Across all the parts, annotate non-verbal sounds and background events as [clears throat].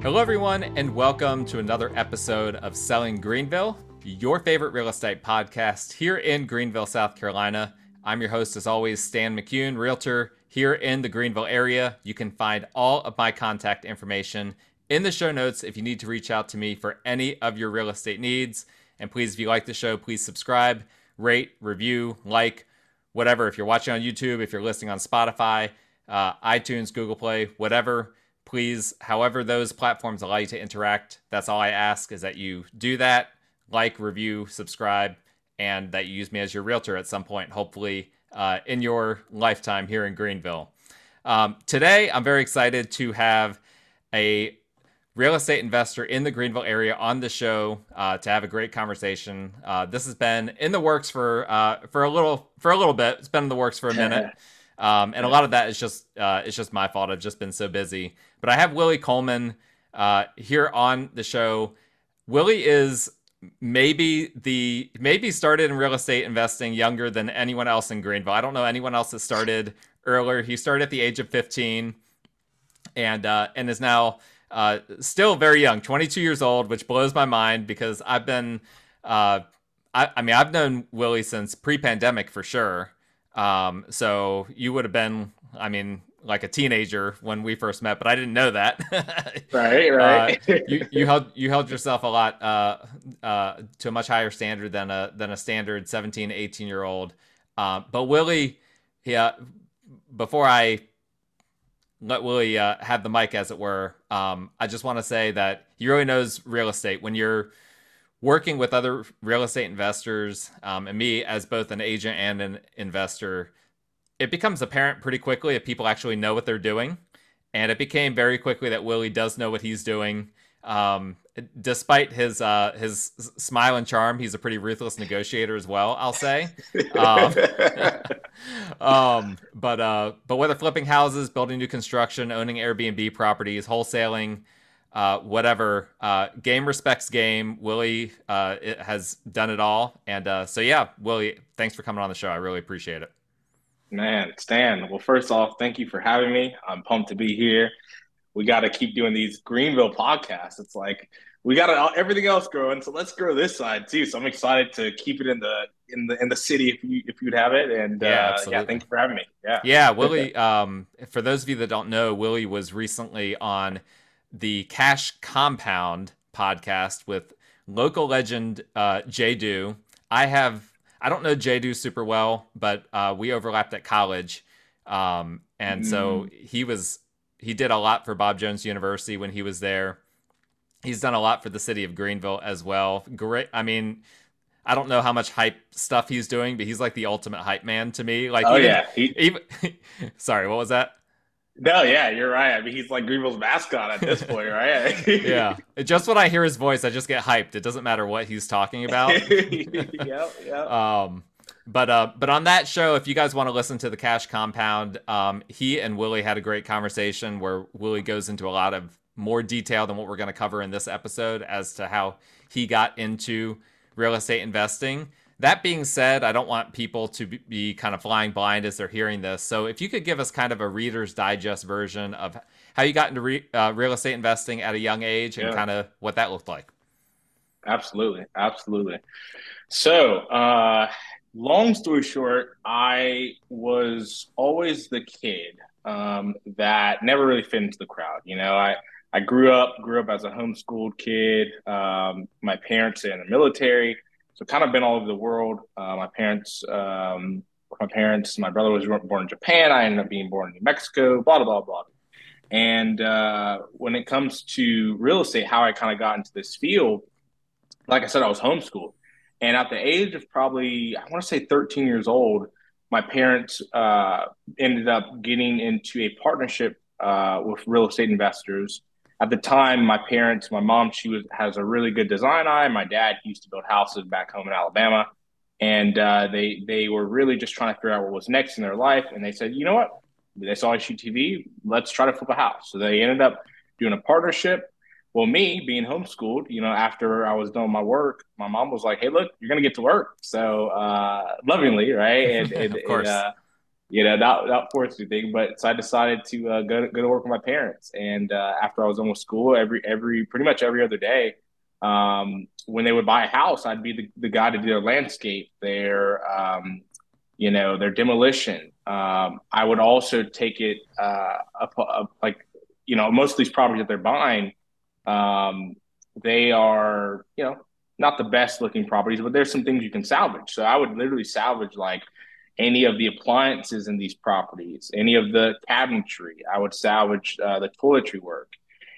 Hello, everyone, and welcome to another episode of Selling Greenville, your favorite real estate podcast here in Greenville, South Carolina. I'm your host, as always, Stan McCune, realtor here in the Greenville area. You can find all of my contact information in the show notes if you need to reach out to me for any of your real estate needs. And please, if you like the show, please subscribe, rate, review, like, whatever. If you're watching on YouTube, if you're listening on Spotify, uh, iTunes, Google Play, whatever please, however those platforms allow you to interact, that's all I ask is that you do that, like, review, subscribe, and that you use me as your realtor at some point, hopefully uh, in your lifetime here in Greenville. Um, today, I'm very excited to have a real estate investor in the Greenville area on the show uh, to have a great conversation. Uh, this has been in the works for uh, for a little for a little bit. It's been in the works for a minute. [laughs] Um, and a lot of that is just uh, it's just my fault. I've just been so busy. But I have Willie Coleman uh, here on the show. Willie is maybe the maybe started in real estate investing younger than anyone else in Greenville. I don't know anyone else that started earlier. He started at the age of 15, and uh, and is now uh, still very young, 22 years old, which blows my mind because I've been. Uh, I, I mean, I've known Willie since pre-pandemic for sure. Um, so you would have been, I mean, like a teenager when we first met, but I didn't know that. right, [laughs] right. uh, you you held you held yourself a lot uh, uh, to a much higher standard than a than a standard 17, 18 year old. Uh, but Willie, yeah, before I let Willie uh, have the mic, as it were, um, I just want to say that he really knows real estate. When you're working with other real estate investors um, and me as both an agent and an investor, it becomes apparent pretty quickly if people actually know what they're doing. And it became very quickly that Willie does know what he's doing. Um, despite his uh, his smile and charm, he's a pretty ruthless negotiator as well. I'll say. Um, [laughs] um, but uh, but whether flipping houses, building new construction, owning Airbnb properties, wholesaling, uh, whatever. Uh, game respects game. Willie uh, has done it all, and uh, so yeah, Willie, thanks for coming on the show. I really appreciate it. Man, Stan. Well, first off, thank you for having me. I'm pumped to be here. We got to keep doing these Greenville podcasts. It's like we got everything else growing, so let's grow this side too. So I'm excited to keep it in the in the in the city if you if you'd have it. And yeah, uh, yeah thank you for having me. Yeah, yeah, Willie. um, for those of you that don't know, Willie was recently on the Cash Compound podcast with local legend uh, Jay Do. I have I don't know Jay Do super well, but uh, we overlapped at college, um, and mm. so he was he did a lot for Bob Jones University when he was there. He's done a lot for the city of Greenville as well. Great, I mean. I don't know how much hype stuff he's doing, but he's like the ultimate hype man to me. Like, oh even, yeah, he... [laughs] even [laughs] sorry, what was that? No, yeah, you're right. I mean, he's like Greenville's mascot at this point, right? [laughs] yeah. Just when I hear his voice, I just get hyped. It doesn't matter what he's talking about. [laughs] yep, yep. [laughs] Um, but uh, but on that show, if you guys want to listen to the Cash Compound, um, he and Willie had a great conversation where Willie goes into a lot of more detail than what we're going to cover in this episode as to how he got into real estate investing. That being said, I don't want people to be kind of flying blind as they're hearing this. So if you could give us kind of a Reader's Digest version of how you got into re- uh, real estate investing at a young age and yeah. kind of what that looked like. Absolutely. Absolutely. So, uh, long story short, I was always the kid um, that never really fit into the crowd. You know, I, I grew up grew up as a homeschooled kid. Um, my parents in the military, so kind of been all over the world. Uh, my parents, um, my parents, my brother was born in Japan. I ended up being born in New Mexico. Blah blah blah. And uh, when it comes to real estate, how I kind of got into this field, like I said, I was homeschooled, and at the age of probably I want to say 13 years old, my parents uh, ended up getting into a partnership uh, with real estate investors at the time, my parents, my mom, she was has a really good design eye. My dad used to build houses back home in Alabama, and uh, they they were really just trying to figure out what was next in their life. And they said, you know what? They saw HGTV. Let's try to flip a house. So they ended up doing a partnership. Well, me being homeschooled, you know, after I was doing my work, my mom was like, "Hey, look, you're gonna get to work." So uh, lovingly, right? [laughs] And, and, of course. And, uh, you know, not not forced anything. But so I decided to uh, go to, go to work with my parents. And uh, after I was done with school, every every pretty much every other day, um, when they would buy a house, I'd be the, the guy to do their landscape, their um, you know, their demolition. Um, I would also take it uh, like you know, most of these properties that they're buying, um, they are you know not the best looking properties, but there's some things you can salvage. So I would literally salvage like any of the appliances in these properties, any of the cabinetry. I would salvage uh, the toiletry work.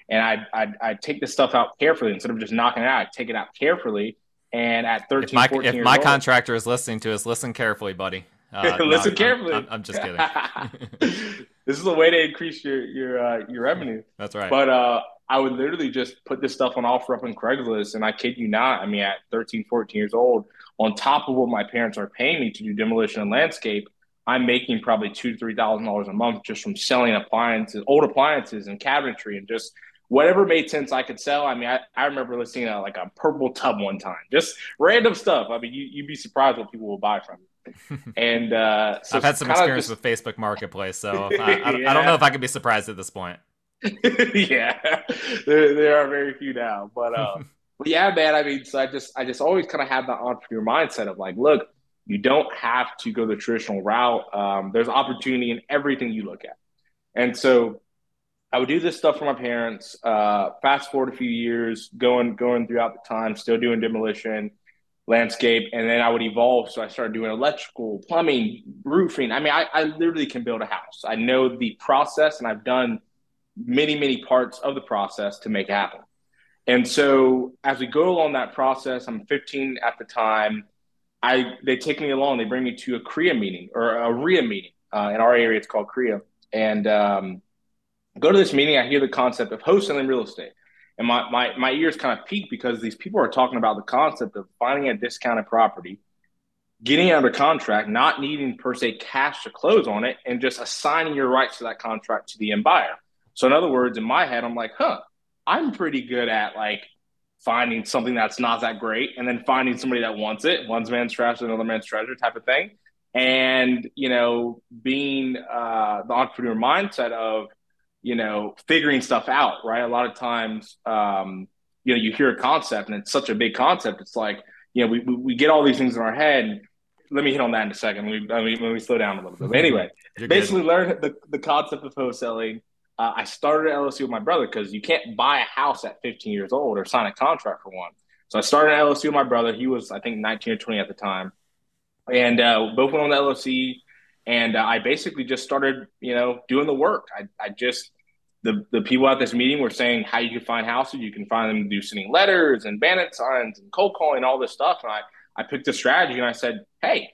And I'd, I'd, I'd, take this stuff out carefully instead of just knocking it out. I'd take it out carefully. And at 13, if my, 14 if my old, contractor is listening to us, listen carefully, buddy. [laughs] Uh, listen no, carefully. I'm, I'm, I'm just kidding. [laughs] [laughs] this is a way to increase your your uh, your revenue. That's right. But uh, I would literally just put this stuff on OfferUp on Craigslist. And I kid you not, I mean, at 13, 14 years old, on top of what my parents are paying me to do demolition and landscape, I'm making probably two to three thousand dollars a month just from selling appliances, old appliances and cabinetry and just whatever made sense I could sell. I mean, I, I remember listening to like a purple tub one time, just random stuff. I mean, you, you'd be surprised what people will buy from you. [laughs] And uh, so I've had some experience just... with Facebook Marketplace, so [laughs] I, I, yeah. I, don't know if I could be surprised at this point. [laughs] yeah, there, there are very few now, but uh, but yeah, man. I mean, so I just I just always kind of have that entrepreneur mindset of like, look, you don't have to go the traditional route. Um, there's opportunity in everything you look at, and so I would do this stuff for my parents. Uh, fast forward a few years, going going throughout the time, still doing demolition, landscape, and then I would evolve. So I started doing electrical, plumbing, roofing. I mean, I, I literally can build a house. I know the process, and I've done many, many parts of the process to make it happen. And so as we go along that process, I'm 15 at the time. I they take me along. They bring me to a CREA meeting or a RIA meeting. Uh, in our area, it's called CREA. And um, go to this meeting. I hear the concept of wholesaling real estate, and my my my ears kind of peak because these people are talking about the concept of finding a discounted property, getting it under contract, not needing per se cash to close on it, and just assigning your rights to that contract to the end buyer. So in other words, in my head, I'm like, huh, I'm pretty good at like finding something that's not that great and then finding somebody that wants it. One man's trash is another man's treasure type of thing. And, you know, being uh, the entrepreneur mindset of, you know, figuring stuff out, right? A lot of times, um, you know, you hear a concept and it's such a big concept. It's like, you know, we, we, we get all these things in our head. Let me hit on that in a second. Let me, let me, let me slow down a little bit. But [laughs] anyway, basically learn the, the concept of wholesaling uh, I started at LLC with my brother because you can't buy a house at 15 years old or sign a contract for one. So I started at LLC with my brother. He was, I think, 19 or 20 at the time. And uh, both went on the LLC. And uh, I basically just started, you know, doing the work. I, I just, the, the people at this meeting were saying how you can find houses. You can find them do sending letters and bandit signs and cold calling, all this stuff. And I, I picked a strategy and I said, hey,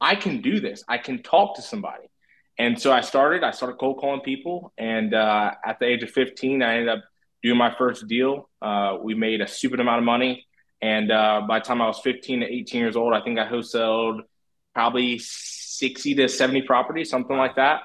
I can do this. I can talk to somebody. And so I started, I started cold calling people. And uh, at the age of 15, I ended up doing my first deal. Uh, we made a stupid amount of money. And uh, by the time I was 15 to 18 years old, I think I wholesaled probably 60 to 70 properties, something like that.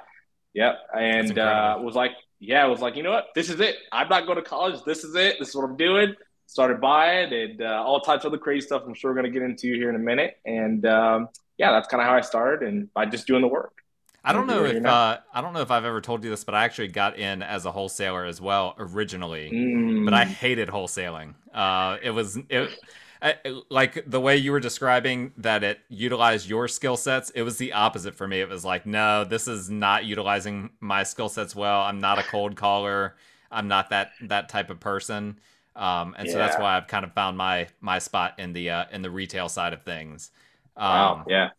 Yep. And uh, was like, yeah, I was like, you know what? This is it. I'm not going to college. This is it. This is what I'm doing. Started buying and uh, all types of other crazy stuff I'm sure we're going to get into here in a minute. And um, yeah, that's kind of how I started and by just doing the work. I don't know if uh, I don't know if I've ever told you this, but I actually got in as a wholesaler as well originally, mm. but I hated wholesaling. Uh, it was it, I, like the way you were describing that it utilized your skill sets. It was the opposite for me. It was like, no, this is not utilizing my skill sets well. I'm not a cold caller. I'm not that that type of person. Um, and yeah. so that's why I've kind of found my my spot in the uh, in the retail side of things. Um, wow. Yeah.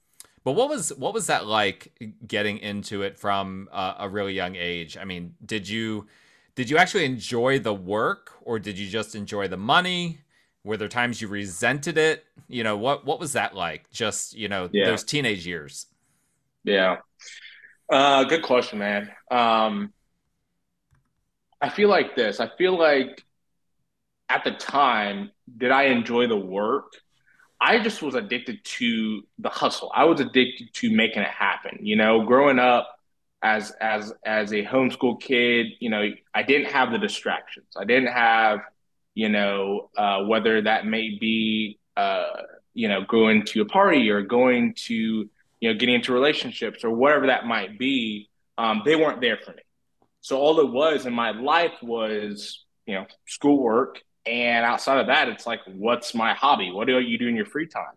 But what was what was that like getting into it from uh, a really young age? I mean, did you did you actually enjoy the work or did you just enjoy the money? Were there times you resented it? You know, what what was that like? Just, you know, yeah. those teenage years. Yeah. Uh, good question, man. Um, I feel like this. I feel like at the time, did I enjoy the work? I just was addicted to the hustle. I was addicted to making it happen. You know, growing up as as as a homeschool kid, you know, I didn't have the distractions. I didn't have, you know, uh, whether that may be, uh, you know, going to a party or going to, you know, getting into relationships or whatever that might be, um, they weren't there for me. So all it was in my life was, you know, schoolwork. And outside of that, it's like, what's my hobby? What do you do in your free time?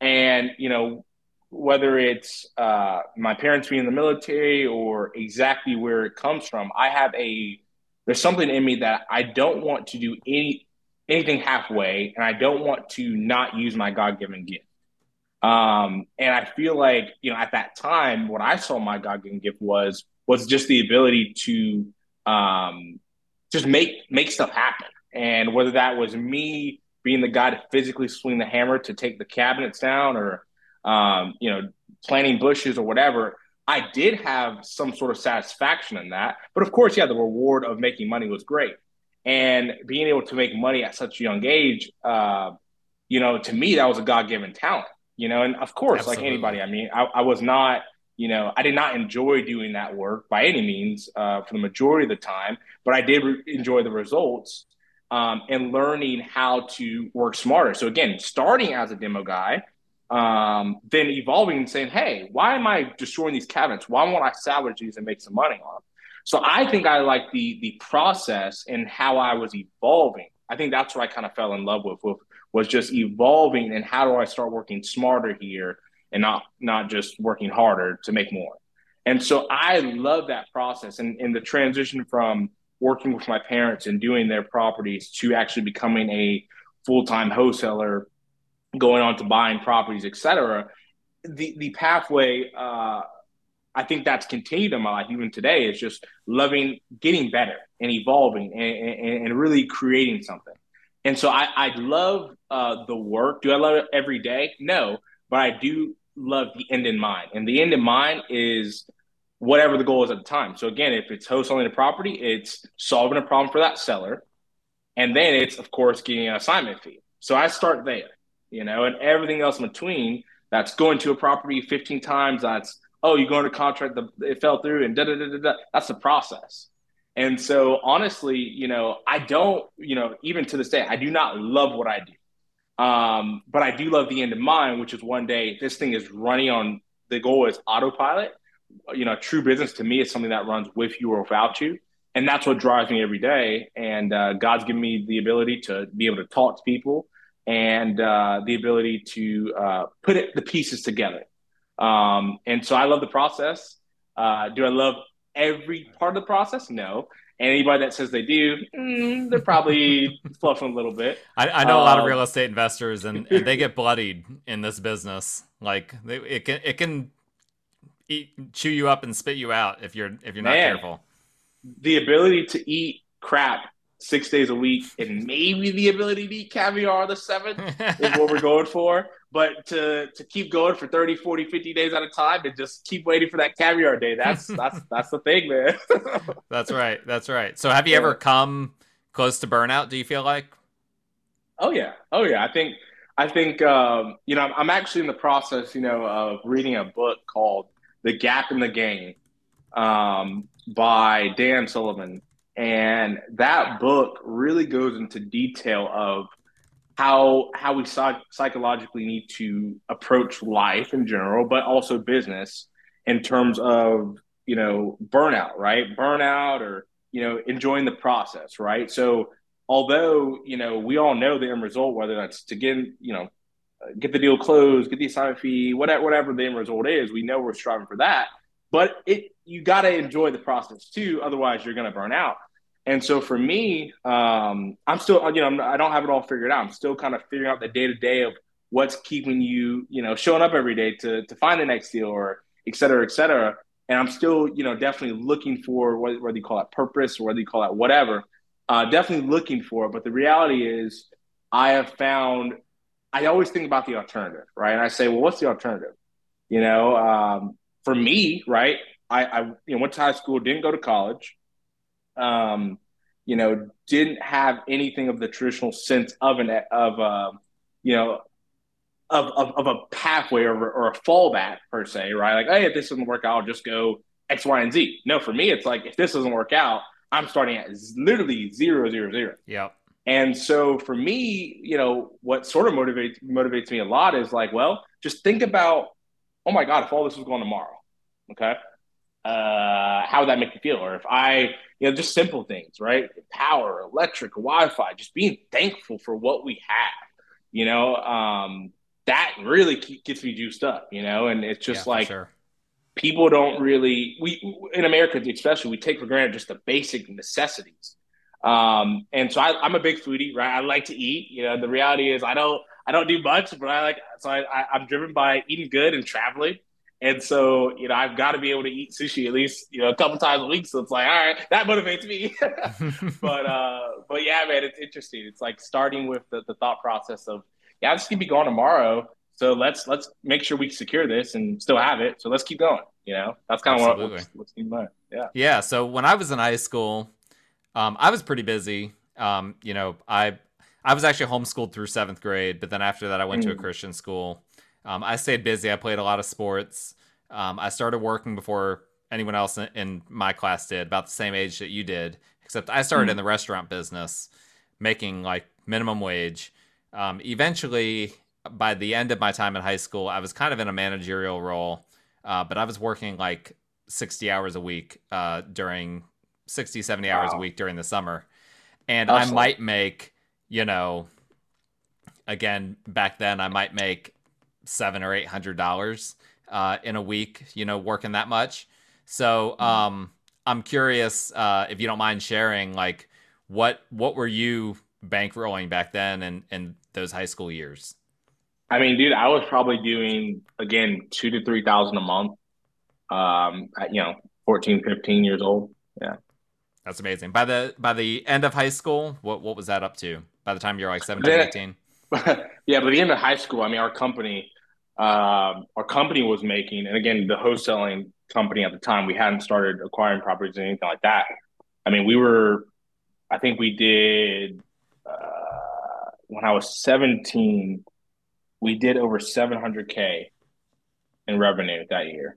And, you know, whether it's uh, my parents being in the military or exactly where it comes from, I have a, there's something in me that I don't want to do any, anything halfway. And I don't want to not use my God given gift. Um, and I feel like, you know, at that time, what I saw my God given gift was, was just the ability to um, just make, make stuff happen. And whether that was me being the guy to physically swing the hammer to take the cabinets down or, um, you know, planting bushes or whatever, I did have some sort of satisfaction in that. But of course, yeah, the reward of making money was great. And being able to make money at such a young age, uh, you know, to me, that was a God given talent you know, and of course, Absolutely. like anybody, I mean, I, I, was not, you know, I did not enjoy doing that work by any means uh, for the majority of the time, but I did re- enjoy the results um, and learning how to work smarter. So again, starting as a demo guy, um, then evolving and saying, hey, why am I destroying these cabinets? Why won't I salvage these and make some money on them? So I think I like the the process and how I was evolving. I think that's what I kind of fell in love with, with was just evolving and how do I start working smarter here and not not just working harder to make more. And so I love that process and, and the transition from working with my parents and doing their properties to actually becoming a full-time wholesaler, going on to buying properties, etc. The the pathway uh, I think that's continued in my life even today is just loving getting better and evolving and, and, and really creating something. And so I, I love uh, the work. Do I love it every day? No, but I do love the end in mind. And the end in mind is whatever the goal is at the time. So again, if it's wholesaling a property, it's solving a problem for that seller. And then it's, of course, getting an assignment fee. So I start there, you know, and everything else in between that's going to a property 15 times. That's, oh, you go into contract, the, it fell through and da da da da da. That's the process. And so honestly, you know, I don't, you know, even to this day, I do not love what I do. Um, but I do love the end in mind, which is one day this thing is running on the goal is autopilot. You know, true business to me is something that runs with you or without you. And that's what drives me every day. And uh, God's given me the ability to be able to talk to people and uh, the ability to uh, put it, the pieces together. Um, and so I love the process. Uh, do I love every part of the process? No. And anybody that says they do, mm, they're probably [laughs] fluffing a little bit. I, I know um, a lot of um, real estate investors, and, and, they get bloodied in this business. Like they, it can it can eat, chew you up and spit you out if you're if you're not man, careful. The ability to eat crap six days a week and maybe the ability to eat caviar the seventh [laughs] is what we're going for. But to to keep going for 30, 40, 50 days at a time and just keep waiting for that caviar day, that's [laughs] that's that's the thing, man. [laughs] that's right. That's right. So have you yeah. ever come close to burnout, do you feel like? Oh yeah. Oh yeah. I think I think um, you know, I'm actually in the process, you know, of reading a book called The Gap and the Gain um, by Dan Sullivan. And that book really goes into detail of how how we psych- psychologically need to approach life in general, but also business in terms of you know burnout, right? Burnout or you know enjoying the process, right? So although you know we all know the end result, whether that's to get you know get the deal closed, get the assignment fee, whatever whatever the end result is, we know we're striving for that. But it you got to enjoy the process too, otherwise you're going to burn out. And so for me, um, I'm still, you know, I do not have it all figured out. I'm still kind of figuring out the day to day of what's keeping you, you know, showing up every day to to find the next deal or et cetera, et cetera. And I'm still, you know, definitely looking for what, whether you call it purpose or whether you call it whatever. Uh, definitely looking for it. But the reality is, I have found I always think about the alternative, right? And I say, well, what's the alternative? You know, um, for me, right? I, I you know went to high school, didn't go to college um, you know, didn't have anything of the traditional sense of an of a, uh, you know, of, of, of a pathway or, or a fallback per se, right? Like, hey, if this doesn't work out, I'll just go X, Y, and Z. No, for me, it's like if this doesn't work out, I'm starting at literally zero, zero, zero. Yeah. And so for me, you know, what sort of motivates motivates me a lot is like, well, just think about oh my God, if all this was going tomorrow, okay, uh, how would that make you feel? Or if I, you know, just simple things, right? Power, electric, Wi-Fi, just being thankful for what we have, you know, um, that really gets me juiced up, you know, and it's just yeah, like sure. people don't really, we in America especially, we take for granted just the basic necessities. Um, and so I, am a big foodie, right? I like to eat. You know, the reality is I don't I don't do much, but I like so I, I I'm driven by eating good and traveling. And so, you know, I've got to be able to eat sushi at least, you know, a couple times a week. So it's like, all right, that motivates me. [laughs] [laughs] but uh, but yeah, man, it's interesting. It's like starting with the, the thought process of, yeah, just gonna be gone tomorrow. So let's let's make sure we secure this and still have it. So let's keep going. You know, that's kind of what what's, what's in mind. Yeah. Yeah. So when I was in high school, um, I was pretty busy. Um, you know, I I was actually homeschooled through seventh grade, but then after that, I went to a mm. Christian school. Um, I stayed busy. I played a lot of sports. Um, I started working before anyone else in, in, my class did, about the same age that you did, except I started mm. in the restaurant business, making like minimum wage. Um, eventually, by the end of my time in high school, I was kind of in a managerial role, uh, but I was working like 60 hours a week uh, during 60, 70 wow. hours a week during the summer. And I might make, you know, again, back then, I might make seven or eight hundred dollars uh, in a week, you know, working that much. So mm-hmm. um, I'm curious uh, if you don't mind sharing, like, what what were you bankrolling back then and in those high school years? I mean, dude, I was probably doing again two to three thousand a month. Um, at, you know, 14, 15 years old. Yeah. That's amazing. By the by the end of high school, what what was that up to? By the time you're like 17, 18? [laughs] yeah, by the end of high school, I mean our company um, our company was making, and again, the wholesaling company at the time, we hadn't started acquiring properties or anything like that. I mean, we were, I think we did, uh, when I was 17, we did over 700K in revenue that year.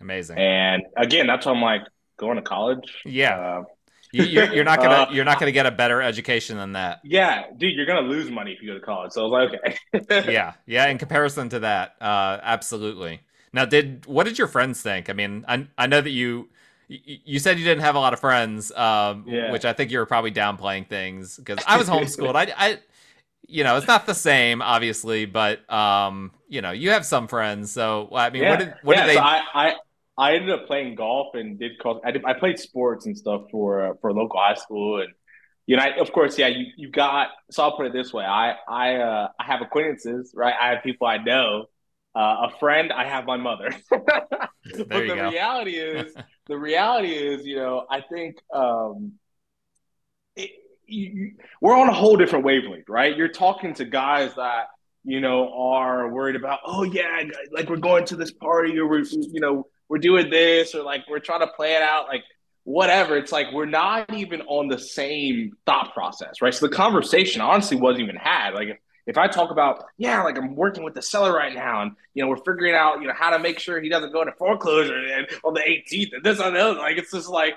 Amazing. And again, that's why I'm like going to college. Yeah. Uh, you, are you're not gonna [laughs] uh, you're not gonna get a better education than that. Yeah, dude, you're gonna lose money if you go to college. So I was like, okay. [laughs] yeah, yeah. In comparison to that, uh, absolutely. Now, did what did your friends think? I mean, I I know that you you said you didn't have a lot of friends, um, yeah. which I think you were probably downplaying things because [laughs] I was homeschooled. I, I, you know, it's not the same, obviously, but um, you know, you have some friends. So, I mean, yeah. what did what yeah, did they? So I, I I ended up playing golf and did. I did. I played sports and stuff for uh, for local high school, and you know, I, of course, yeah. You you got. So I'll put it this way. I I uh, I have acquaintances, right? I have people I know. Uh, a friend, I have my mother. [laughs] but the go. reality is, [laughs] the reality is, you know, I think um, it, you, we're on a whole different wavelength, right? You're talking to guys that you know are worried about, oh yeah, like we're going to this party or we're you know we're doing this or like we're trying to play it out like whatever. It's like we're not even on the same thought process right? So the conversation honestly wasn't even had. Like if, if i talk about yeah like i'm working with the seller right now and you know we're figuring out you know how to make sure he doesn't go into foreclosure and on the 18th and this and that like it's just like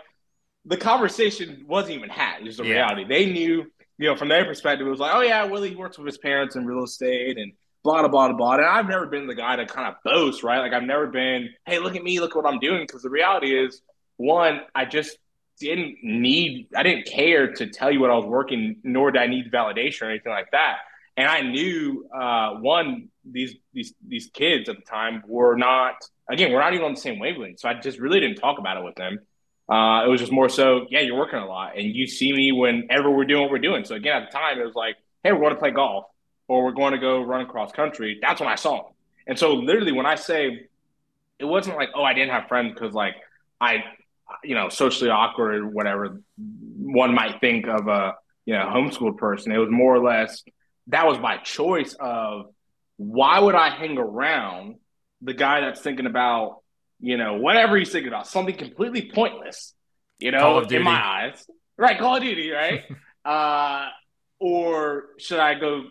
the conversation wasn't even had. Is the yeah. reality. They knew you know from their perspective it was like oh yeah willie works with his parents in real estate and blah blah blah blah. And I've never been the guy to kind of boast, right? Like I've never been, hey, look at me, look what I'm doing. Because the reality is, one, I just didn't need, I didn't care to tell you what I was working, nor did I need validation or anything like that. And I knew, uh, one, these these these kids at the time were not, again, we're not even on the same wavelength. So I just really didn't talk about it with them. Uh, it was just more so, yeah, you're working a lot, and you see me whenever we're doing what we're doing. So again, at the time, it was like, hey, we're going to play golf or we're going to go run cross country, that's when I saw him. And so literally when I say it wasn't like, oh, I didn't have friends because like I, you know, socially awkward or whatever one might think of a, you know, homeschooled person. It was more or less that was my choice of why would I hang around the guy that's thinking about, you know, whatever he's thinking about, something completely pointless, you know, in my eyes. Right, Call of Duty, right? [laughs] uh, or should I go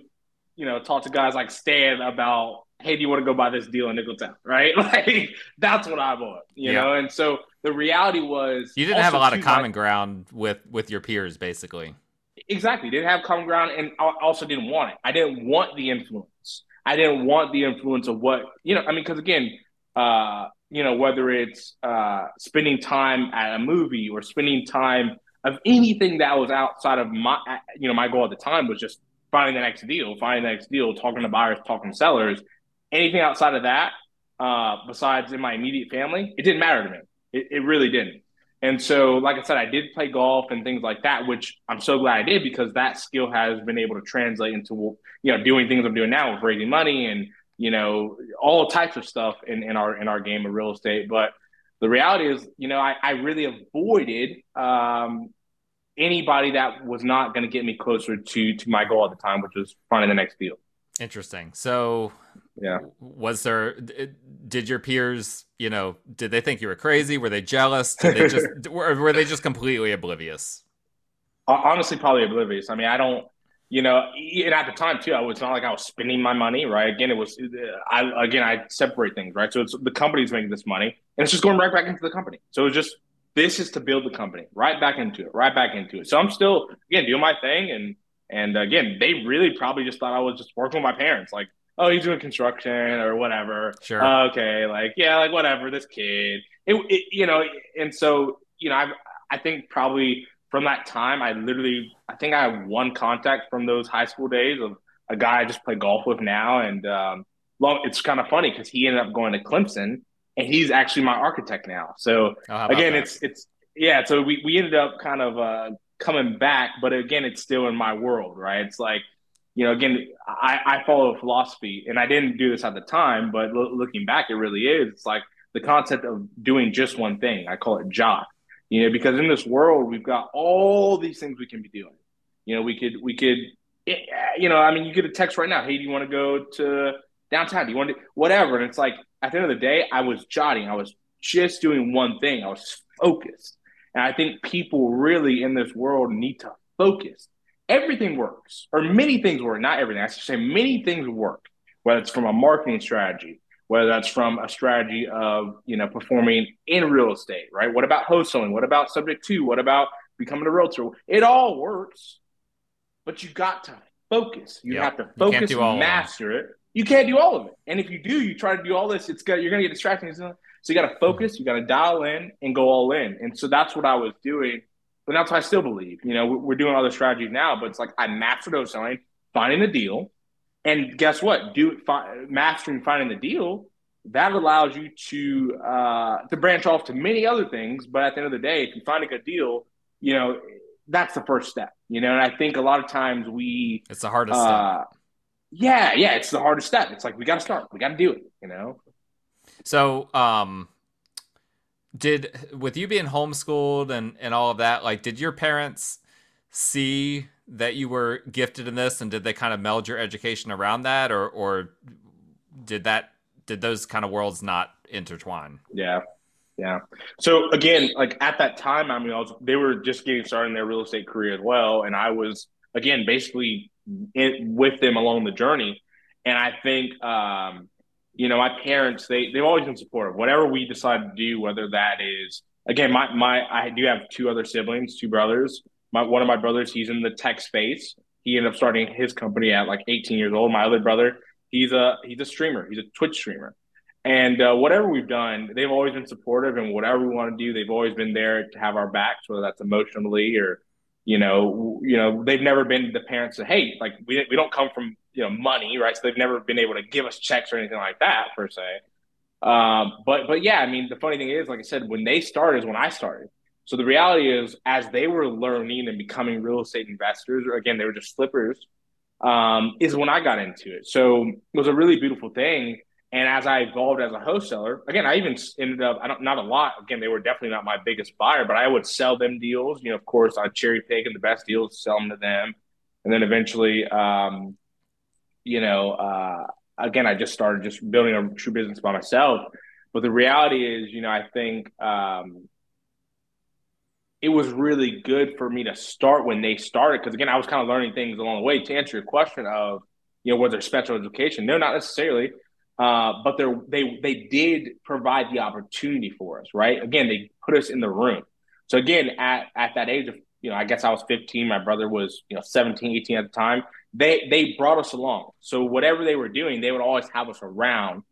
you know, talk to guys like Stan about, hey, do you want to go buy this deal in Nicholtown? [laughs] Right? Like that's what I want, you yeah. know. And so the reality was you didn't have a lot of common ground with with your peers, basically. Exactly, didn't have common ground, and I also didn't want it. I didn't want the influence. I didn't want the influence of what you know. I mean, because again, uh, you know, whether it's uh, spending time at a movie or spending time of anything that was outside of my, you know, my goal at the time was just finding the next deal, finding the next deal, talking to buyers, talking to sellers. Anything outside of that, uh, besides in my immediate family, it didn't matter to me. It, it really didn't. And so, like I said, I did play golf and things like that, which I'm so glad I did because that skill has been able to translate into you know doing things I'm doing now with raising money and you know all types of stuff in, in our in our game of real estate. But the reality is, you know, I, I really avoided um, anybody that was not going to get me closer to to my goal at the time, which was finding the next deal. Interesting. So, yeah, was there? Did your peers, you know, did they think you were crazy? Were they jealous? Did they just [laughs] were, were they just completely oblivious? Honestly, probably oblivious. I mean, I don't, you know, and at the time too, I was not like I was spending my money, right? Again, it was, uh, I again, I separate things, right? So it's the company's making this money, and it's just going right back into the company. So it's just this is to build the company, right back into it, right back into it. So I'm still again doing my thing and and again, they really probably just thought I was just working with my parents. Like, oh, he's doing construction or whatever. Sure. Uh, okay. Like, yeah, like whatever, this kid. It, it, you know, and so, you know, I, I think probably from that time, I literally, I think I have one contact from those high school days of a guy I just play golf with now. And, um, well, it's kind of funny because he ended up going to Clemson and he's actually my architect now. So oh, again, that? it's, it's, yeah. So we, we ended up kind of, uh, coming back, but again, it's still in my world, right? It's like, you know, again, I, I follow a philosophy, and I didn't do this at the time, but lo- looking back, it really is. It's like the concept of doing just one thing. I call it job, you know, because in this world, we've got all these things we can be doing. You know, we could, we could, eh, you know, I mean, you get a text right now. Hey, do you want to go to downtown? Do you want to, whatever? And it's like, at the end of the day, I was jotting. I was just doing one thing. I was focused. And I think people really in this world need to focus. Everything works, or many things work, not everything. I should say many things work, whether it's from a marketing strategy, whether that's from a strategy of you know performing in real estate, right? What about wholesaling? What about subject to? What about becoming a realtor? It all works, but you got to focus. You yep. have to focus, to master it. You can't do all of it, and if you do, you try to do all this, it's got you're going to get distracted. So you got to focus, you got to dial in and go all in. And so that's what I was doing. But that's what I still believe. You know, we're doing other strategies now, but it's like I mastered wholesaling, finding the deal. And guess what? Do fi- mastering finding the deal that allows you to uh, to branch off to many other things. But at the end of the day, if you find a good deal, you know that's the first step. You know, and I think a lot of times we it's the hardest uh, step. Yeah, yeah, it's the hardest step. It's like we got to start. We got to do it. You know. So, um, did with you being homeschooled and and all of that, like, did your parents see that you were gifted in this, and did they kind of meld your education around that, or or did that did those kind of worlds not intertwine? Yeah. Yeah. So again, like at that time, I mean, I was, they were just getting started in their real estate career as well. And I was, again, basically in, with them along the journey. And I think, um, you know, my parents, they, they've always been supportive. Whatever we decide to do, whether that is, again, my, my, I do have two other siblings, two brothers. My, one of my brothers, he's in the tech space. He ended up starting his company at like 18 years old. My other brother, he's a, he's a streamer. He's a Twitch streamer. And uh, whatever we've done, they've always been supportive. And whatever we want to do, they've always been there to have our backs, whether that's emotionally or, you know, you know, they've never been the parents that, hey, like we, we don't come from you know money, right? So they've never been able to give us checks or anything like that per se. Um, but but yeah, I mean, the funny thing is, like I said, when they started is when I started. So the reality is, as they were learning and becoming real estate investors, or again, they were just flippers, um, is when I got into it. So it was a really beautiful thing. And as I evolved as a wholesaler, again, I even ended up, I don't, not a lot. Again, they were definitely not my biggest buyer, but I would sell them deals. You know, of course, I'd cherry pick and the best deals, sell them to them. And then eventually, um, you know, uh, again, I just started just building a true business by myself. But the reality is, you know, I think um, it was really good for me to start when they started because again, I was kind of learning things along the way. To answer your question of, you know, was there special education? No, not necessarily. Uh, but they they did provide the opportunity for us, right? Again, they put us in the room. So again, at at that age of you know, I guess I was 15, my brother was you know 17, 18 at the time they they brought us along. So whatever they were doing, they would always have us around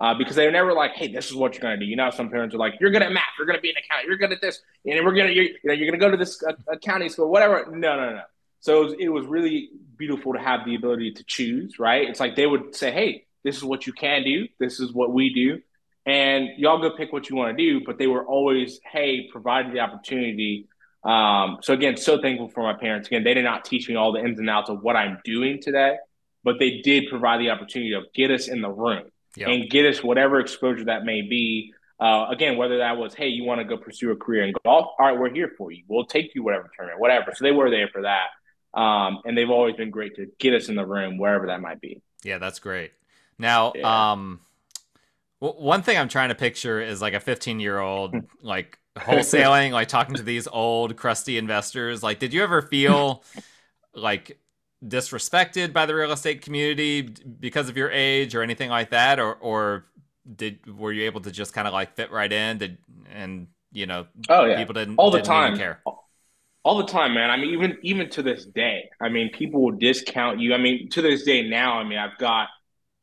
uh, because they were never like, "Hey, this is what you're to do." You know, some parents are like, "You're good at math. You're to be an accountant. You're good at this, and we're going to, you know, you're to go to this uh, accounting school, whatever." No, no, no. So it was, it was really beautiful to have the ability to choose. Right? It's like they would say, "Hey, this is what you can do. This is what we do." And y'all go pick what you want to do, but they were always, hey, provided the opportunity um, so again, so thankful for my parents. Again, they did not teach me all the ins and outs of what I'm doing today, but they did provide the opportunity to get us in the room yep. and get us whatever exposure that may be. Uh, again, whether that was, hey, you want to go pursue a career in golf? All right, we're here for you. We'll take you whatever tournament, whatever. So they were there for that. Um, and they've always been great to get us in the room, wherever that might be. Yeah, that's great. Now, yeah. um, one thing I'm trying to picture is like a 15 year old, [laughs] like wholesaling, like talking to [laughs] these old crusty investors. Like, did you ever feel [laughs] like disrespected by the real estate community because of your age or anything like that, or or did were you able to just kind of like fit right in? Did and you know, oh yeah, people didn't all the didn't time care. All the time, man. I mean, even even to this day, I mean, people will discount you. I mean, to this day now, I mean, I've got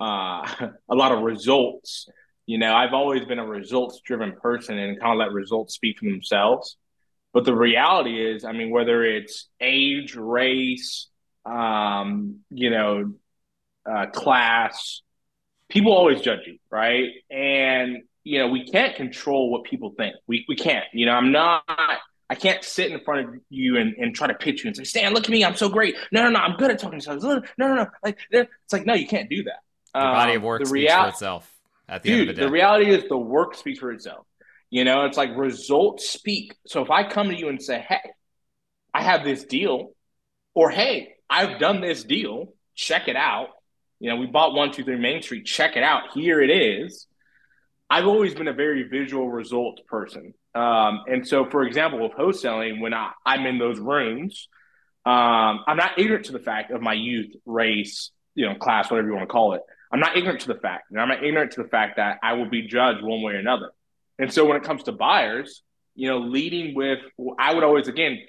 uh, [laughs] a lot of results you know, I've always been a results driven person and kind of let results speak for themselves. But the reality is, I mean, whether it's age, race, um, you know, uh, class, people always judge you, right? And you know, we can't control what people think. We we can't. You know, I'm not. I can't sit in front of you and, and try to pitch you and say, Stan, look at me, I'm so great. No, no, no, I'm good at talking to yourself. No, no, no. Like it's like, no, you can't do that. The body of um, work the speaks real- for itself at the Dude, end of the day. The reality is the work speaks for itself. You know, it's like results speak. So if I come to you and say, hey, I have this deal, or hey, I've done this deal, check it out. You know, we bought 123 Main Street, check it out. Here it is. I've always been a very visual result person. Um, and so, for example, with wholesaling, when I, I'm in those rooms, um, I'm not ignorant to the fact of my youth, race, you know, class, whatever you want to call it. I'm not ignorant to the fact, and I'm not ignorant to the fact that I will be judged one way or another. And so when it comes to buyers, you know, leading with, I would always, again,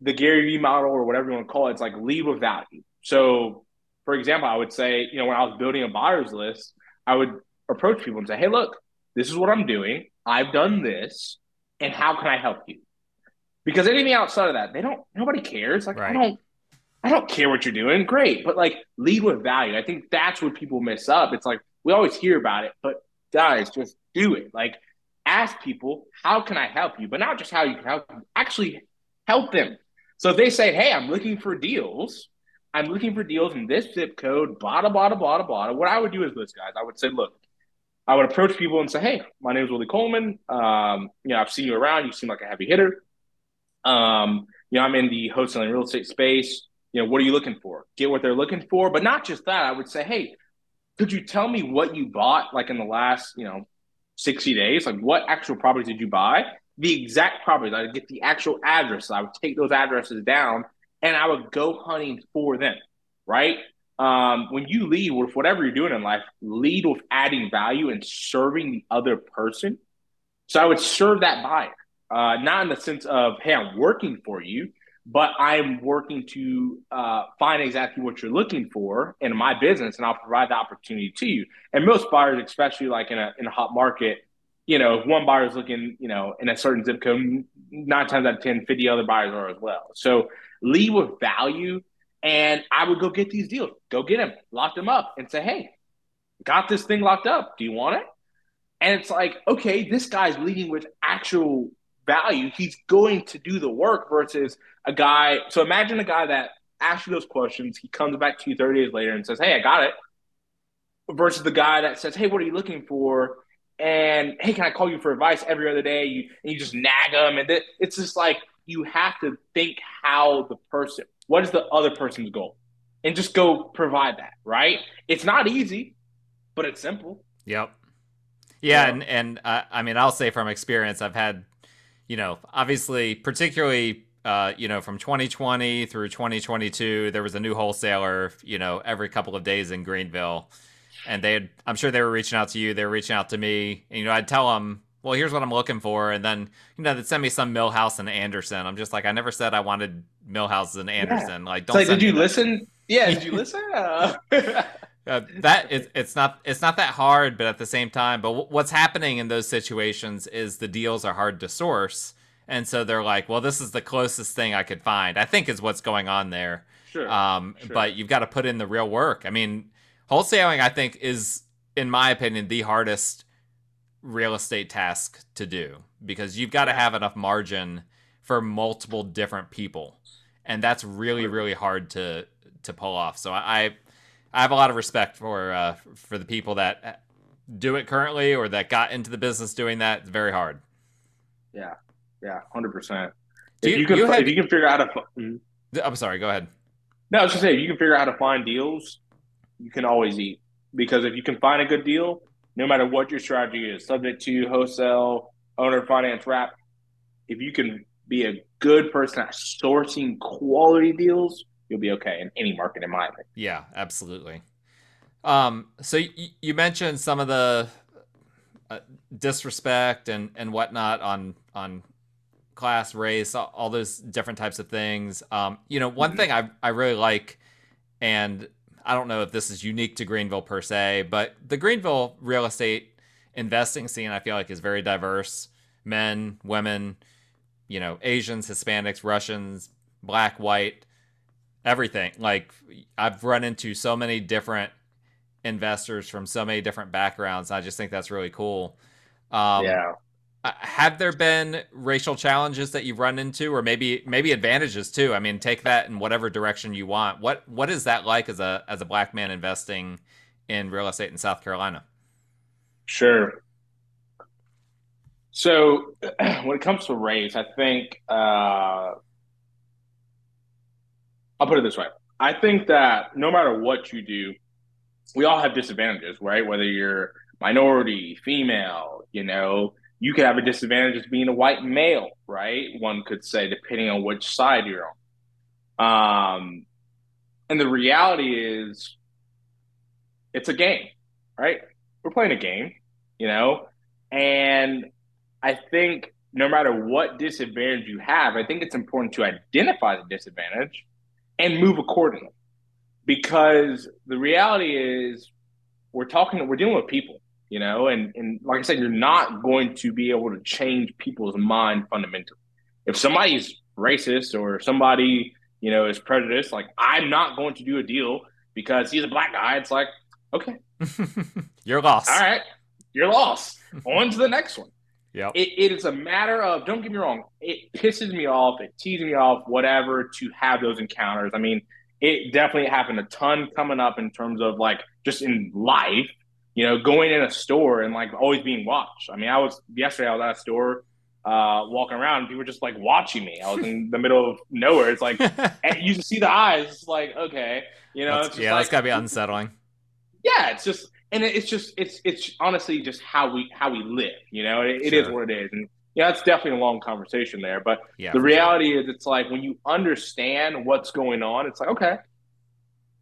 the Gary Vee model or whatever you want to call it, it's like lead with value. So, for example, I would say, you know, when I was building a buyers list, I would approach people and say, hey, look, this is what I'm doing. I've done this, and how can I help you? Because anything outside of that, they don't, nobody cares. Like, right. I don't, I don't care what you're doing. Great. But like lead with value. I think that's where people mess up. It's like we always hear about it, but guys, just do it. Like ask people, how can I help you? But not just how you can help them, actually help them. So if they say, Hey, I'm looking for deals, I'm looking for deals in this zip code, blah, blah, blah, blah, blah. What I would do is this, guys. I would say, look, I would approach people and say, Hey, my name is Willie Coleman. Um, you know, I've seen you around. You seem like a heavy hitter. Um, you know, I'm in the wholesaling real estate space you know, what are you looking for? Get what they're looking for. But not just that, I would say, hey, could you tell me what you bought like in the last, you know, 60 days? Like what actual properties did you buy? The exact properties. I'd get the actual address. I would take those addresses down and I would go hunting for them. Right. Um, when you lead with whatever you're doing in life, lead with adding value and serving the other person. So I would serve that buyer, uh, not in the sense of, hey, I'm working for you, but I'm working to uh, find exactly what you're looking for in my business, and I'll provide the opportunity to you. And most buyers, especially like in a in a hot market, you know, if one buyer is looking, you know, in a certain zip code, nine times out of 10, 50 other buyers are as well. So lead with value, and I would go get these deals, go get them, lock them up, and say, hey, got this thing locked up. Do you want it? And it's like, okay, this guy's leading with actual value, he's going to do the work versus a guy. So imagine a guy that asks you those questions, he comes back to you 30 days later and says, Hey, I got it. Versus the guy that says, Hey, what are you looking for? And hey, can I call you for advice every other day? You and you just nag them, and it's just like you have to think how the person, what is the other person's goal, and just go provide that. Right? It's not easy, but it's simple. Yep. Yeah, and and uh, I mean, I'll say from experience, I've had you know, obviously, particularly, uh, you know, from 2020 through 2022, there was a new wholesaler, you know, every couple of days in Greenville. And they had, I'm sure they were reaching out to you, they were reaching out to me. And, you know, I'd tell them, well, here's what I'm looking for. And then, you know, they'd send me some Millhouse and Anderson. I'm just like, I never said I wanted Millhouse and Anderson. Yeah. Like, don't like, did you listen? Yeah, did you [laughs] listen? Uh... [laughs] [laughs] uh, that is, it's not it's not that hard, but at the same time, but w- what's happening in those situations is the deals are hard to source, and so they're like, well, this is the closest thing I could find. I think is what's going on there. Sure. Um, sure. but you've got to put in the real work. I mean, wholesaling, I think, is in my opinion the hardest real estate task to do because you've got to have enough margin for multiple different people, and that's really really hard to to pull off. So I I have a lot of respect for uh, for the people that do it currently or that got into the business doing that. It's very hard. Yeah, yeah, hundred percent. If you- you can, you had- if you can figure out how to, fi- Mhm. I'm sorry. Go ahead. no, I was just saying, if you can figure out how to find deals, you can always eat. Because if you can find a good deal, no matter what your strategy is, subject to wholesale, owner finance, wrap, if you can be a good person at sourcing quality deals, you'll be okay in any market, in my opinion. Yeah, absolutely. Um, so y- you mentioned some of the uh, disrespect and and whatnot on on class, race, all, all those different types of things. Um, you know, one Mhm. thing I I really like, and I don't know if this is unique to Greenville per se, but the Greenville real estate investing scene I feel like is very diverse. Men, women, you know, Asians, Hispanics, Russians, black, white, everything. Like I've run into so many different investors from so many different backgrounds. I just think that's really cool. Um, yeah. uh, Have there been racial challenges that you've run into, or maybe maybe advantages too? I mean, take that in whatever direction you want. What what is that like as a as a black man investing in real estate in South Carolina? Sure. So [clears throat] when it comes to race, I think uh, I'll put it this way. I think that no matter what you do, we all have disadvantages, right? Whether you're minority, female, you know, you could have a disadvantage as being a white male, right? One could say, depending on which side you're on. Um, and the reality is, it's a game, right? We're playing a game, you know, and I think no matter what disadvantage you have, I think it's important to identify the disadvantage and move accordingly. Because the reality is we're talking we're dealing with people, you know, and, and like I said, you're not going to be able to change people's mind fundamentally. If somebody's racist or somebody, you know, is prejudiced, like I'm not going to do a deal because he's a black guy, it's like, okay, [laughs] You're lost. all right, you're lost. On to the next one. Yep. It, it is a matter of, don't get me wrong, it pisses me off, it teases me off, whatever, to have those encounters. I mean, it definitely happened a ton coming up in terms of like just in life, you know, going in a store and like always being watched. I mean, I was yesterday, I was at a store uh, walking around, and people were just like watching me. I was in the middle of nowhere. It's like, [laughs] and you just see the eyes, it's like, okay, you know, That's- it's just yeah, like, that's gotta be unsettling. yeah, it's just and it's just it's it's honestly just how we how we live. You know, it, it is Sure. what it is, and yeah, it's definitely a long conversation there. But Yeah. the for sure. reality is, it's like when you understand what's going on, it's like okay,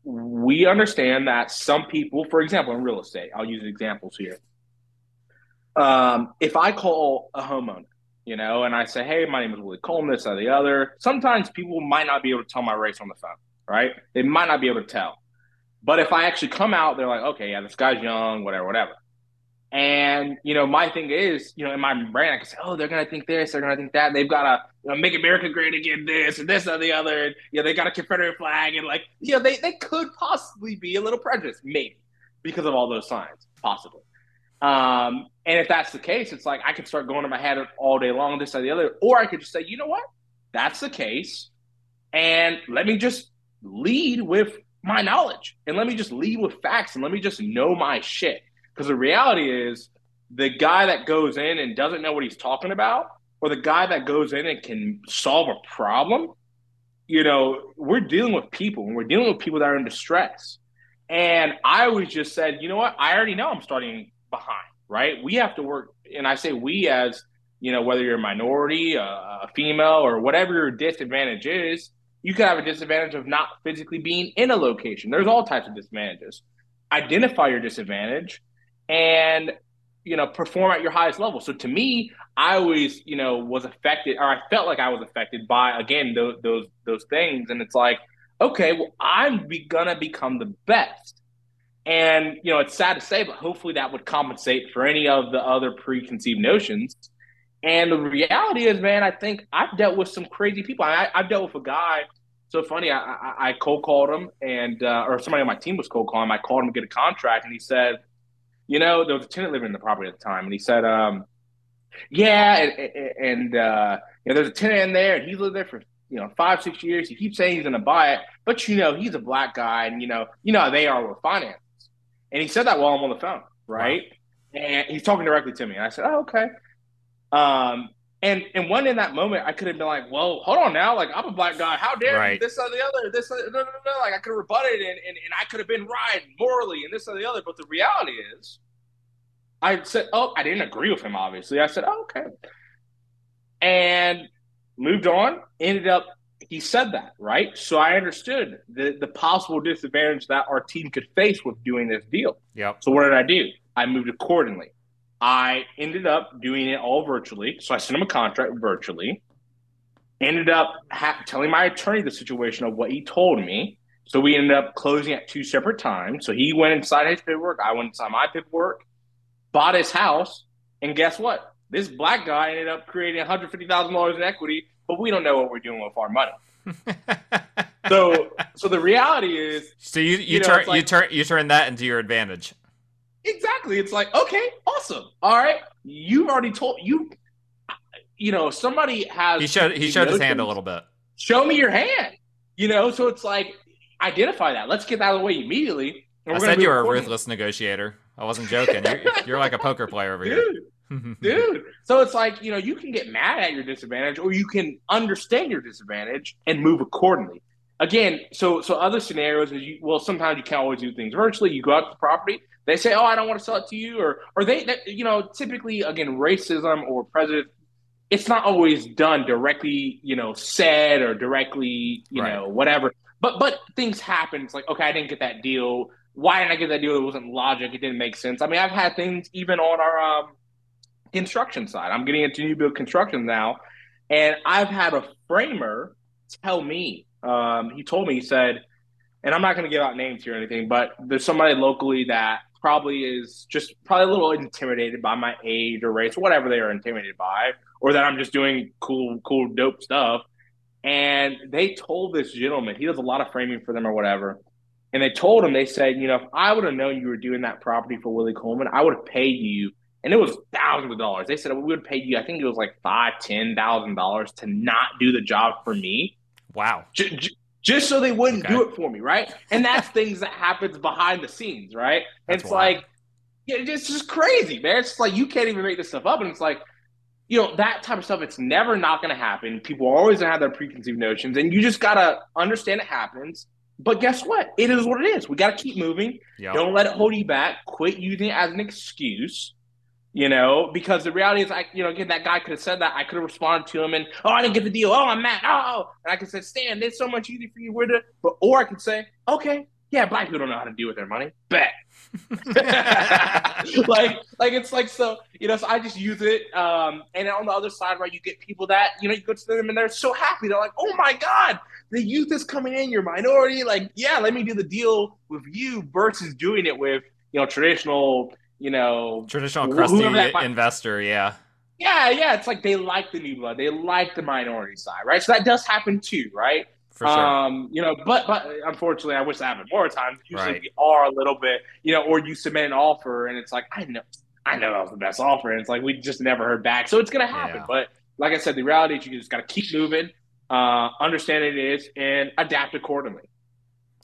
we understand that some people, for example, in real estate, I'll use examples here. Um, if I call a homeowner, you know, and I say, "Hey, my name is Willie Coleman," this or the other, sometimes people might not be able to tell my race on the phone, right? They might not be able to tell. But if I actually come out, they're like, okay, yeah, this guy's young, whatever, whatever. And you know, my thing is, you know, in my brain, I can say, oh, they're gonna think this, they're gonna think that. They've got to you know, make America great again, this and this and the other. And you know, they got a Confederate flag, and like, you know, they they could possibly be a little prejudiced, maybe, because of all those signs, possibly. Um, and if that's the case, it's like I could start going to my head all day long, this or the other, or I could just say, you know what, that's the case, and let me just lead with my knowledge and let me just lead with facts and let me just know my shit. Because the reality is, the guy that goes in and doesn't know what he's talking about, or the guy that goes in and can solve a problem, you know, we're dealing with people and we're dealing with people that are in distress. And I always just said, you know what? I already know I'm starting behind, right? We have to work. And I say we as, you know, whether you're a minority, a, a female, or whatever your disadvantage is, you could have a disadvantage of not physically being in a location. There's all types of disadvantages. Identify your disadvantage and you know perform at your highest level. So to me, I always you know was affected, or I felt like I was affected by again those those those things. And it's like, okay, well I'm be, gonna become the best. And you know, it's sad to say, but hopefully that would compensate for any of the other preconceived notions. And the reality is, man, I think I've dealt with some crazy people. I, have dealt with a guy. So funny, I, I, I cold called him, and uh, or somebody on my team was cold calling him. I called him to get a contract, and he said, you know, there was a tenant living in the property at the time, and he said, um, yeah, and, and uh, you know, there's a tenant in there, and he lived there for you know five, six years. He keeps saying he's going to buy it, but you know, he's a black guy, and you know, you know how they are with finance. And he said that while I'm on the phone, right? Wow. And he's talking directly to me, and I said, oh, okay. Um, and and when in that moment, I could have been like, "Well, hold on now, like I'm a black guy. How dare right. you? This or the other. This, no, no, no, like I could have rebutted and, and and I could have been right morally and this or the other. But the reality is, I said, "Oh, I didn't agree with him. Obviously, I said, oh, okay," and moved on. Ended up, he said that right, so I understood the the possible disadvantage that our team could face with doing this deal. Yep. So what did I do? I moved accordingly. I ended up doing it all virtually. So I sent him a contract virtually. Ended up ha- telling my attorney the situation of what he told me. So we ended up closing at two separate times. So he went inside his paperwork. I went inside my paperwork, bought his house. And guess what? This black guy ended up creating $150,000 in equity, but we don't know what we're doing with our money. [laughs] so, so the reality is, so you you, you know, turn like, you turn you turn that into your advantage. Exactly. It's like, okay, awesome. All right. You've already told you you know, somebody has He showed he showed his hand a little bit. Show me your hand. You know, so it's like identify that. Let's get that out of the way immediately. I said you were a ruthless negotiator. I wasn't joking. You're, [laughs] you're like a poker player over dude, here. dude. So it's like, you know, you can get mad at your disadvantage or you can understand your disadvantage and move accordingly. Again, so so other scenarios is you well, sometimes you can't always do things virtually. You go out to the property, they say, "Oh, I don't want to sell it to you," or or they, they you know, typically again, racism or prejudice, it's not always done directly, you know, said or directly, you right. know, whatever. But but things happen. It's like, okay, I didn't get that deal. Why didn't I get that deal? It wasn't logic. It didn't make sense. I mean, I've had things even on our um, construction side. I'm getting into new build construction now, and I've had a framer tell me. Um, he told me he said, and I'm not going to give out names here or anything, but there's somebody locally that probably is just probably a little intimidated by my age or race, or whatever they are intimidated by, or that I'm just doing cool, cool, dope stuff. And they told this gentleman, he does a lot of framing for them or whatever. And they told him, they said, you know, if I would have known you were doing that property for Willie Coleman, I would have paid you. And it was thousands of dollars. They said we would pay you, I think it was like five, ten thousand dollars to not do the job for me. Wow. J- j- just so they wouldn't okay. do it for me, right? And that's [laughs] things that happens behind the scenes, right? That's it's wild. like it's just crazy, man. It's like you can't even make this stuff up, and it's like you know that type of stuff. It's never not going to happen. People are always going to have their preconceived notions, and you just gotta understand it happens. But guess what? It is what it is. We got to keep moving. Yep. Don't let it hold you back. Quit using it as an excuse you know, because the reality is, I, you know, again, that guy could have said that. I could have responded to him and, oh, I didn't get the deal. Oh, I'm mad. Oh, and I could say, Stan, it's so much easier for you. Where to, but, or I could say, okay, yeah, black people don't know how to deal with their money. Bet. [laughs] like, like it's like so, you know. So I just use it. Um, and on the other side, right, you get people that you know you go to them and they're so happy. They're like, "Oh my god, the youth is coming in. You're minority. Like, yeah, let me do the deal with you versus doing it with you know traditional you know, traditional crusty investor. Yeah. Yeah, yeah. It's like they like the new blood. They like the minority side, right? So that does happen too, right? For sure. Um, you know, but but unfortunately, I wish that happened more times. Usually, right. we are a little bit, you know, or you submit an offer and it's like, I know, I know that was the best offer, and it's like we just never heard back. So it's gonna happen. Yeah. But like I said, the reality is you just got to keep moving, uh, understand it is, and adapt accordingly.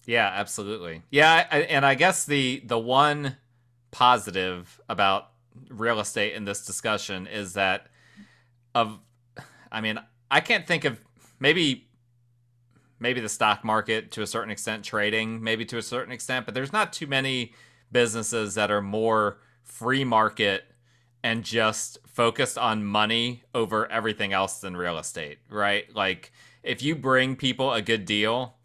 Yeah, absolutely. Yeah, and I guess the the one positive about real estate in this discussion is that of I mean, I can't think of maybe maybe the stock market to a certain extent trading, maybe to a certain extent, but there's not too many businesses that are more free market and just focused on money over everything else than real estate, right? Like if you bring people a good deal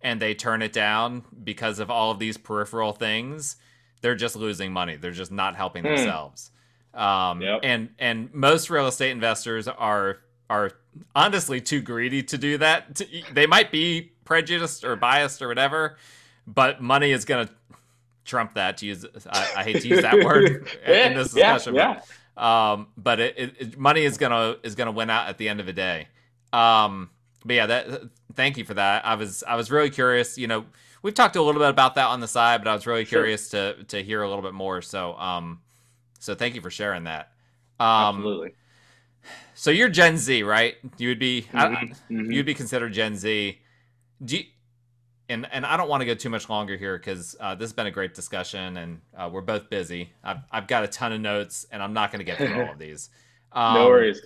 and they turn it down because of all of these peripheral things, they're just losing money. They're just not helping mm. themselves. Um, yep. And and most real estate investors are are honestly too greedy to do that. They might be prejudiced or biased or whatever, but money is gonna trump that to use. I, I hate to use that word [laughs] in this discussion, yeah, but. Um, but it, it, it, money is gonna is gonna win out at the end of the day. Um, but yeah, that thank you for that. I was I was really curious. You know, we've talked a little bit about that on the side, but I was really sure. curious to to hear a little bit more. So um, so thank you for sharing that. Um, Absolutely. So you're Gen Z, right? You would be mm-hmm. I, mm-hmm. you'd be considered Gen Z. Do you, and and I don't want to go too much longer here because uh, this has been a great discussion and uh, we're both busy. I've I've got a ton of notes and I'm not going to get through all of [laughs] these. Um, no worries.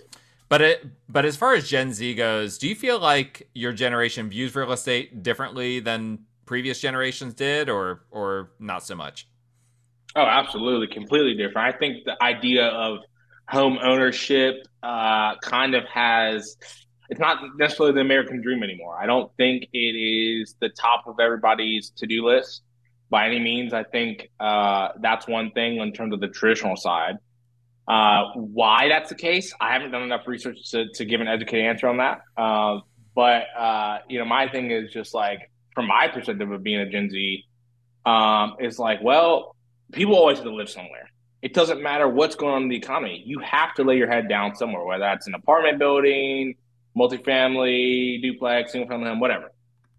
But it but as far as Gen Z goes, do you feel like your generation views real estate differently than previous generations did, or or not so much? Oh, absolutely, completely different. I think the idea of home ownership uh, kind of has it's not necessarily the American dream anymore. I don't think it is the top of everybody's to do list by any means. I think uh, that's one thing in terms of the traditional side. Uh, why that's the case, I haven't done enough research to, to give an educated answer on that. Uh, but uh, you know, my thing is just like from my perspective of being a Gen Z, um, is like, well, people always have to live somewhere. It doesn't matter what's going on in the economy. You have to lay your head down somewhere, whether that's an apartment building, multifamily, duplex, single family home, whatever.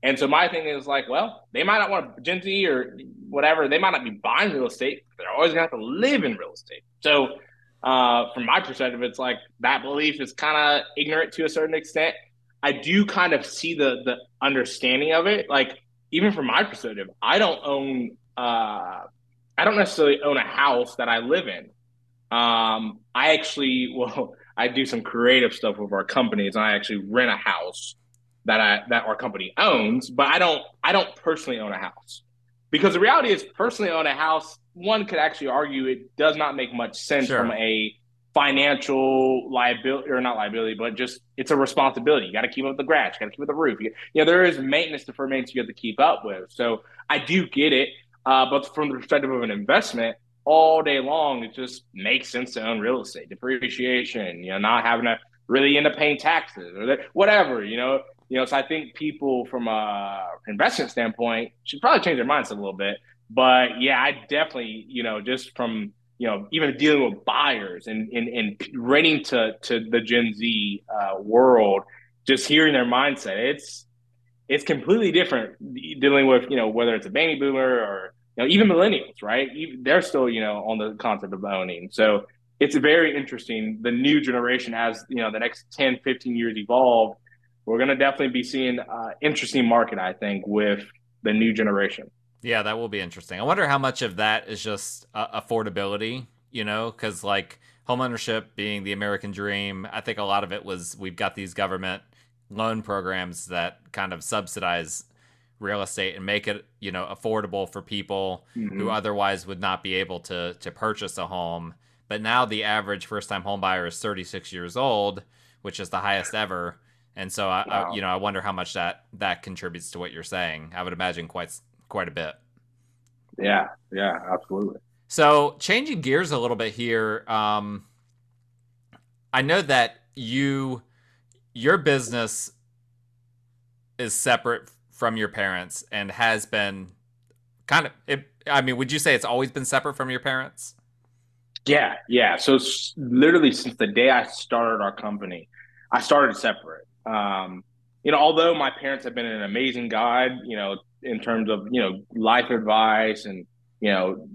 And so my thing is like, well, they might not want Gen Z or whatever. They might not be buying real estate. They're always gonna have to live in real estate. So, uh, from my perspective, it's like that belief is kind of ignorant to a certain extent. I do kind of see the the understanding of it. Like even from my perspective, I don't own. Uh, I don't necessarily own a house that I live in. Um, I actually, [laughs] well, I do some creative stuff with our companies, and I actually rent a house that I that our company owns. But I don't I don't personally own a house because the reality is, personally own a house. One could actually argue it does not make much sense sure. from a financial liability or not liability, but just it's a responsibility. You got to keep up the grass, you got to keep up the roof. You, you know, there is maintenance to maintenance you have to keep up with. So I do get it, uh, but from the perspective of an investment, all day long, it just makes sense to own real estate, depreciation, you know, not having to really end up paying taxes or whatever, you know. You know, so I think people from a investment standpoint should probably change their mindset a little bit. But yeah, I definitely, you know, just from you know, even dealing with buyers and and, and renting to to the Gen Z uh, world, just hearing their mindset, it's it's completely different dealing with you know whether it's a baby boomer or you know, even millennials, right? They're still, you know, on the concept of owning. So it's very interesting. The new generation, as you know, the next 10, 15 years evolve, we're going to definitely be seeing uh, interesting market, I think, with the new generation. Yeah, that will be interesting. I wonder how much of that is just uh, affordability, you know, because like homeownership being the American dream, I think a lot of it was we've got these government loan programs that kind of subsidize real estate and make it you know affordable for people mm-hmm. who otherwise would not be able to to purchase a home but now the average first time home buyer is 36 years old which is the highest ever and so I, wow. I, you know i wonder how much that that contributes to what you're saying i would imagine quite quite a bit yeah yeah absolutely so changing gears a little bit here um i know that you your business is separate from your parents and has been kind of it, I mean, would you say it's always been separate from your parents? Yeah, yeah. So literally since the day I started our company, I started separate. Um, you know, although my parents have been an amazing guide, you know, in terms of, you know, life advice and, you know,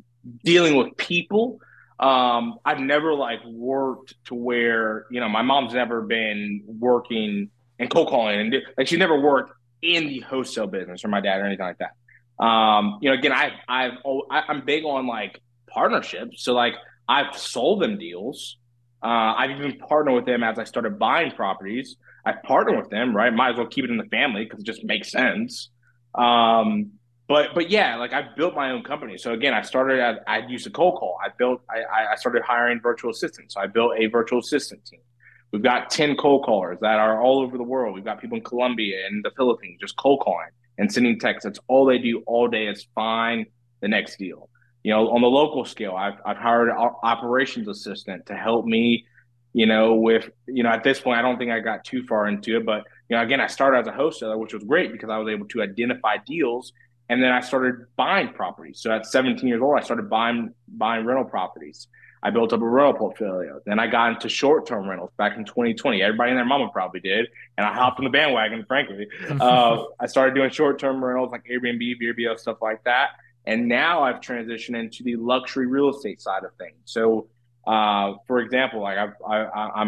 dealing with people, um, I've never like worked to where, you know, my mom's never been working and cold calling and like she never worked in the wholesale business or my dad or anything like that. Um, you know, again, I, I've, oh, I'm big on like partnerships. So like I've sold them deals. Uh, I've even partnered with them as I started buying properties. I partnered with them, right? Might as well keep it in the family because it just makes sense. Um, but but yeah, like I've built my own company. So again, I started as I used to cold call. I built I, I started hiring virtual assistants. So I built a virtual assistant team. We've got 10 cold callers that are all over the world. We've got people in Colombia and the Philippines just cold calling and sending texts. That's all they do all day is find the next deal. You know, on the local scale, I've, I've hired an operations assistant to help me, you know, with, you know, at this point, I don't think I got too far into it, but, you know, again, I started as a wholesaler, which was great because I was able to identify deals And then I started buying properties. So at 17 years old, I started buying buying rental properties. I built up a rental portfolio. Then I got into short term rentals back in 2020. Everybody and their mama probably did. And I hopped on the bandwagon, frankly. [laughs] Uh, I started doing short term rentals like Airbnb, VRBO, stuff like that. And now I've transitioned into the luxury real estate side of things. So, uh, for example, like I've, I,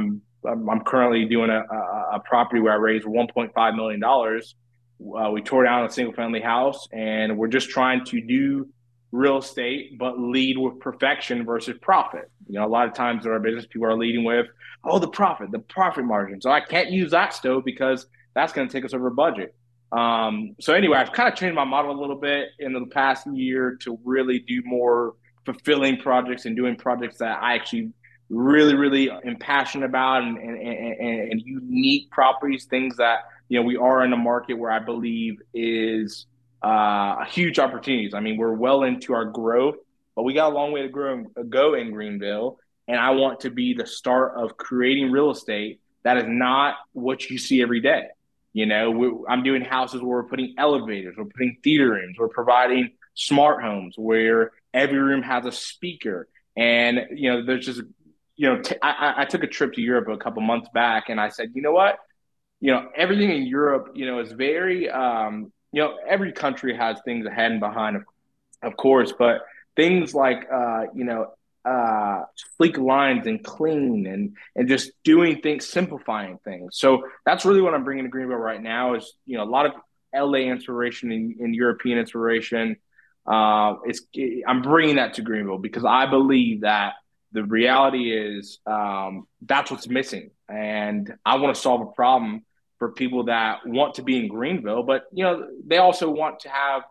I'm I'm currently doing a, a, a property where I raised 1.5 million dollars. Uh, we tore down a single family house, and we're just trying to do real estate, but lead with perfection versus profit. You know, a lot of times in our business, people are leading with, oh, the profit, the profit margin. So I can't use that stove because that's going to take us over budget. Um, so anyway, I've kind of changed my model a little bit in the past year to really do more fulfilling projects and doing projects that I actually really, really am passionate about and, and, and, and unique properties, things that, you know, we are in a market where I believe is uh, a huge opportunities. I mean, we're well into our growth, but we got a long way to grow, go in Greenville. And I want to be the start of creating real estate that is not what you see every day. You know, I'm doing houses where we're putting elevators, we're putting theater rooms, we're providing smart homes where every room has a speaker. And, you know, there's just, you know, t- I, I took a trip to Europe a couple months back and I said, you know what? You know, everything in Europe, you know, is very, um, you know, every country has things ahead and behind, of, of course, but things like, uh, you know, uh, sleek lines and clean and and just doing things, simplifying things. So that's really what I'm bringing to Greenville right now. Is you know a lot of LA inspiration and, and European inspiration. Uh, it's I'm bringing that to Greenville because I believe that the reality is um, that's what's missing, and I want to solve a problem for people that want to be in Greenville, but you know they also want to have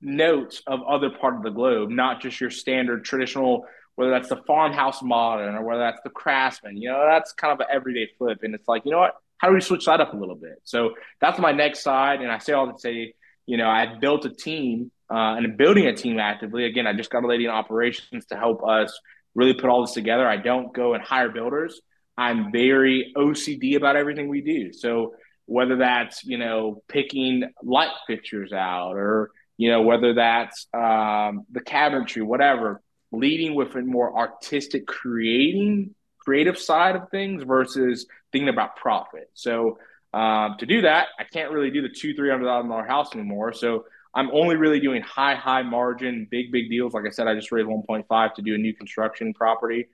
notes of other part of the globe, not just your standard traditional whether that's the farmhouse modern or whether that's the craftsman, you know, that's kind of an everyday flip. And it's like, you know what? How do we switch that up a little bit? So that's my next side. And I say all to say, you know, I built a team uh, and building a team actively. Again, I just got a lady in operations to help us really put all this together. I don't go and hire builders. I'm very OCD about everything we do. So whether that's, you know, picking light fixtures out or, you know, whether that's um, the cabinetry, whatever, leading with a more artistic creating creative side of things versus thinking about profit so um, to do that i can't really do the two three hundred thousand dollar house anymore so i'm only really doing high high margin big big deals like i said i just raised 1.5 to do a new construction property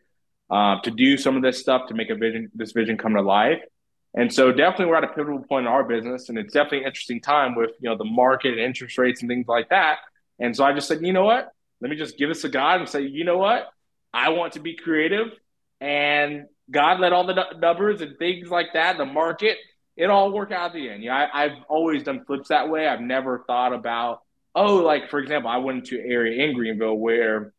uh, to do some of this stuff to make a vision this vision come to life and so definitely we're at a pivotal point in our business and it's definitely an interesting time with you know the market and interest rates and things like that and so i just said you know what let me just give us a God and say, you know what? I want to be creative. And God let all the numbers and things like that, the market, it all work out at the end. Yeah, I, have always done flips that way. I've never thought about, oh, like for example, I went to an area in Greenville where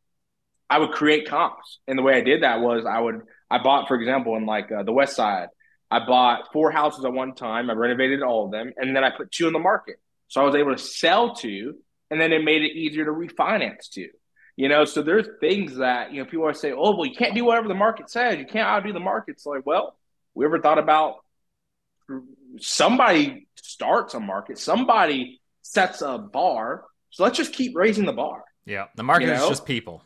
I would create comps. And the way I did that was I would, I bought, for example, in like uh, the West Side, I bought four houses at one time. I renovated all of them, and then I put two in the market. So I was able to sell two and then it made it easier to refinance too. You know, so there's things that you know people are say, "Oh, well, you can't do whatever the market says. You can't outdo the market." It's like, well, we ever thought about somebody starts a market, somebody sets a bar, so let's just keep raising the bar. Yeah, the market you know? is just people.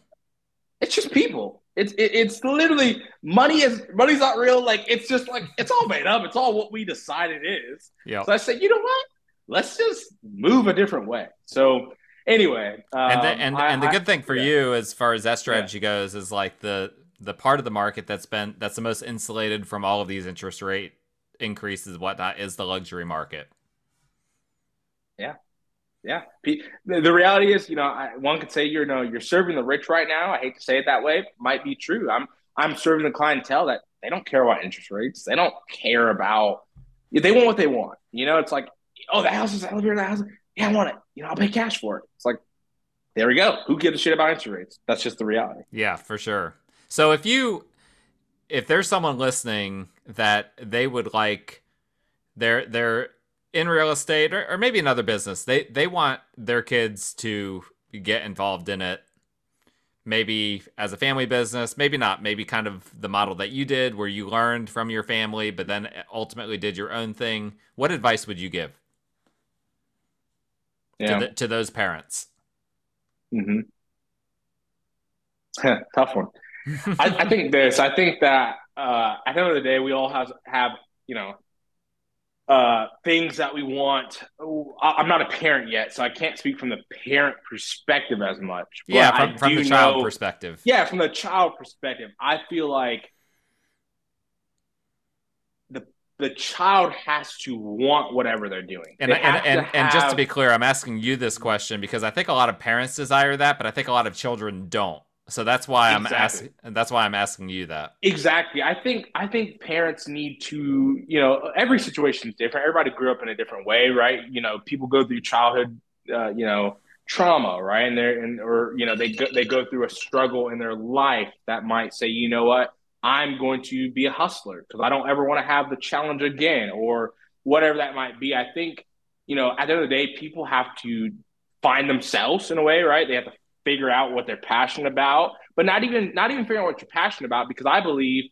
It's just people. It's it, it's literally money is money's not real. Like it's just like [laughs] it's all made up. It's all what we decide it is. Yeah. So I said, you know what? let's just move a different way. So anyway, um, and the, and, I, and the good thing for yeah. you as far as that strategy yeah. goes is like the the part of the market that's been that's the most insulated from all of these interest rate increases whatnot is the luxury market. Yeah. Yeah. The reality is, you know, one could say you're, you know, you're serving the rich right now. I hate to say it that way. Might be true. I'm, I'm serving the clientele that they don't care about interest rates. They don't care about, they want what they want. You know, it's like oh, the house is elevator, the house. Yeah, I want it. You know, I'll pay cash for it. It's like, there we go. Who gives a shit about interest rates? That's just the reality. Yeah, for sure. So if you, if there's someone listening that they would like, they're they're in real estate or, or maybe another business, they they want their kids to get involved in it maybe as a family business, maybe not, maybe kind of the model that you did where you learned from your family, but then ultimately did your own thing. What advice would you give? yeah. to, the, to those parents? Mm-hmm. [laughs] Tough one. I, I, think this. I think that uh, at the end of the day, we all have have you know uh, things that we want. I'm not a parent yet, so I can't speak from the parent perspective as much. yeah, from, from the child know, perspective. Yeah, from the child perspective, I feel like the the child has to want whatever they're doing. And and, and, have... and just to be clear, I'm asking you this question because I think a lot of parents desire that, but I think a lot of children don't. So that's why I'm asking. That's why I'm asking you that. Exactly. I think I think parents need to. You know, every situation is different. Everybody grew up in a different way, right? You know, people go through childhood. Uh, you know, trauma, right? And they're and or you know they go, they go through a struggle in their life that might say, you know what, I'm going to be a hustler because I don't ever want to have the challenge again, or whatever that might be. I think you know at the end of the day, people have to find themselves in a way, right? They have to figure out what they're passionate about, but not even not even figuring out what you're passionate about because I believe,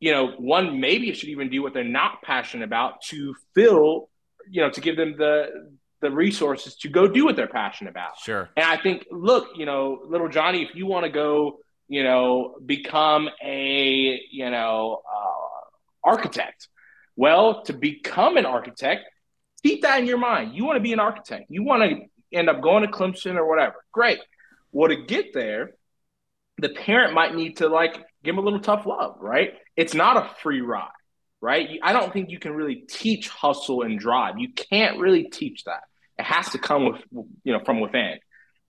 you know, one maybe should even do what they're not passionate about to fill, you know, to give them the the resources to go do what they're passionate about. Sure. And I think, look, you know, little Johnny, if you want to go, you know, become a, you know, uh, architect, well, to become an architect, keep that in your mind. You want to be an architect. You want to end up going to Clemson or whatever. Great. Well, to get there, the parent might need to like give them a little tough love, right? It's not a free ride, right? I don't think you can really teach hustle and drive. You can't really teach that. It has to come with, you know, from within.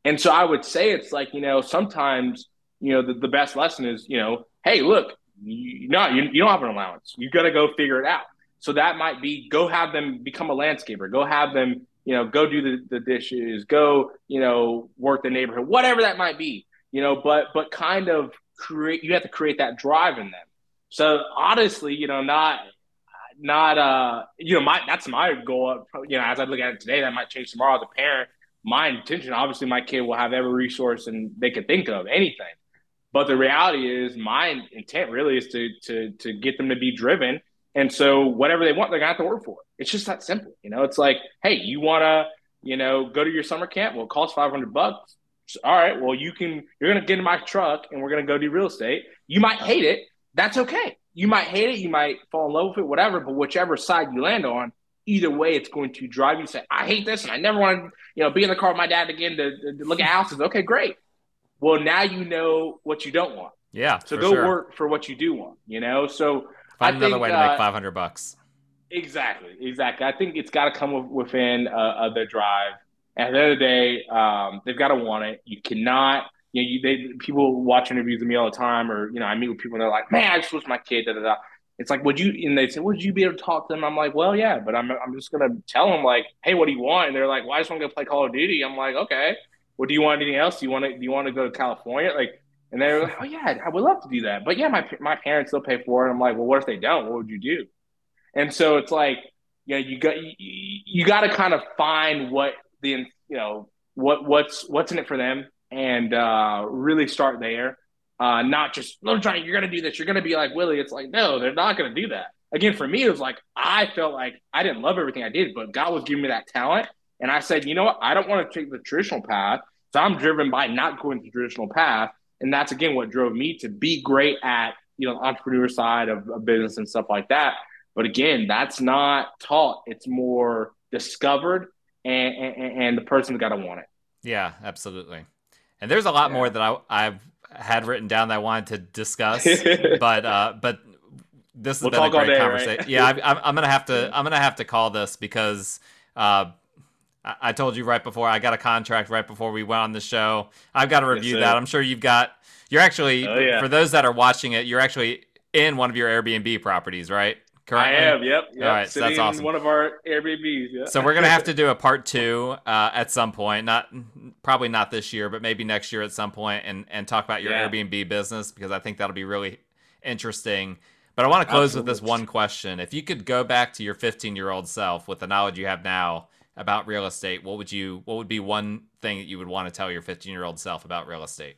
And so I would say it's like, you know, sometimes, you know, the, the best lesson is, you know, hey, look, you, no, you, you don't have an allowance. You got to go figure it out. So that might be go have them become a landscaper, go have them you know, go do the, the dishes, go, you know, work the neighborhood, whatever that might be, you know, but but kind of create you have to create that drive in them. So honestly, you know, not not uh you know, my that's my goal. You know, as I look at it today, that might change tomorrow as a parent. My intention, obviously, my kid will have every resource and they can think of anything. But the reality is, my intent really is to to to get them to be driven and so whatever they want, they're gonna have to work for it. It's just that simple. You know, it's like, hey, you wanna, you know, go to your summer camp? Well, it costs five hundred bucks. All right, well, you can you're gonna get in my truck and we're gonna go do real estate. You might hate it. That's okay. You might hate it, you might fall in love with it, whatever, but whichever side you land on, either way, it's going to drive you to say, I hate this and I never want to, you know, be in the car with my dad again to, to look at houses. Okay, great. Well, now you know what you don't want. Yeah. So go sure. work for what you do want, you know? So Find I another think, way to uh, make 500 bucks. Exactly, exactly. I think it's got to come within uh, of their drive. At the end of the day, um, they've got to want it. You cannot, you know, you, they people watch interviews with me all the time, or you know, I meet with people and they're like, "Man, I just wish my kid." Da da da. It's like, would you? And they say, "Would you be able to talk to them?" I'm like, "Well, yeah," but I'm I'm just gonna tell them like, "Hey, what do you want?" And they're like, "Well, I just want to go play Call of Duty." I'm like, "Okay." Well, do you want anything else? Do you want to do you want to go to California? Like, and they're like, [laughs] oh yeah, I would love to do that, but yeah, my my parents still pay for it. I'm like, well, what if they don't? What would you do? And so it's like, you know, you got you, you got to kind of find what the you know what what's what's in it for them, and uh, really start there. Uh, not just little Johnny, you're gonna do this. You're gonna be like Willie. It's like no, they're not gonna do that. Again, for me, it was like I felt like I didn't love everything I did, but God was giving me that talent, and I said, you know what? I don't want to take the traditional path, so I'm driven by not going the traditional path and that's again what drove me to be great at you know the entrepreneur side of, of business and stuff like that but again that's not taught it's more discovered and and, and the person's got to want it yeah absolutely and there's a lot yeah. more that I, i've had written down that i wanted to discuss [laughs] but uh but this has we'll been a great day, conversation right? yeah I, am gonna have to i'm gonna have to call this because uh I told you right before I got a contract right before we went on the show. I've got to review yes, that. I'm sure you've got. You're actually oh, yeah. for those that are watching it. You're actually in one of your Airbnb properties, right? Currently? I am. Yep. yep. All right. so that's awesome. One of our Airbnbs. Yeah. So we're gonna have to [laughs] do a part two uh, at some point. Not probably not this year, but maybe next year at some point, and and talk about your yeah. Airbnb business because I think that'll be really interesting. But I want to close Absolutely. with this one question: If you could go back to your 15 year old self with the knowledge you have now about real estate, what would you what would be one thing that you would want to tell your 15 year old self about real estate?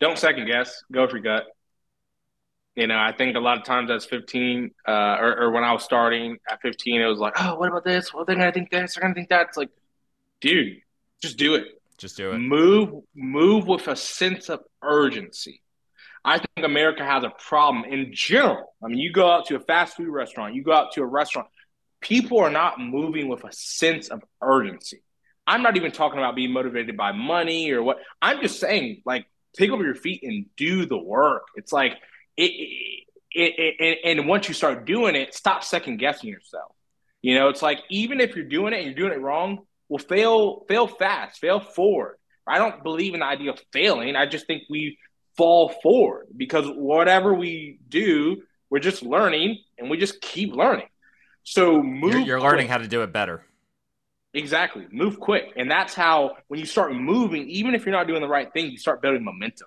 Don't second guess. Go for your gut. You know, I think a lot of times as 15, uh, or, or, when I was starting at 15, it was like, oh, what about this? Well, they're to think this, they're going to think that. It's like, dude, just do it. Just do it. Move, move with a sense of urgency. I think America has a problem in general. I mean, you go out to a fast food restaurant, you go out to a restaurant, people are not moving with a sense of urgency. I'm not even talking about being motivated by money or what. I'm just saying, like, take over your feet and do the work. It's like it, it, it, and once you start doing it, stop second guessing yourself. You know, it's like even if you're doing it and you're doing it wrong, well, fail, fail fast, fail forward. I don't believe in the idea of failing. I just think we fall forward because whatever we do, we're just learning and we just keep learning. So move. You're, you're learning how to do it better. Exactly. Move quick. And that's how, when you start moving, even if you're not doing the right thing, you start building momentum.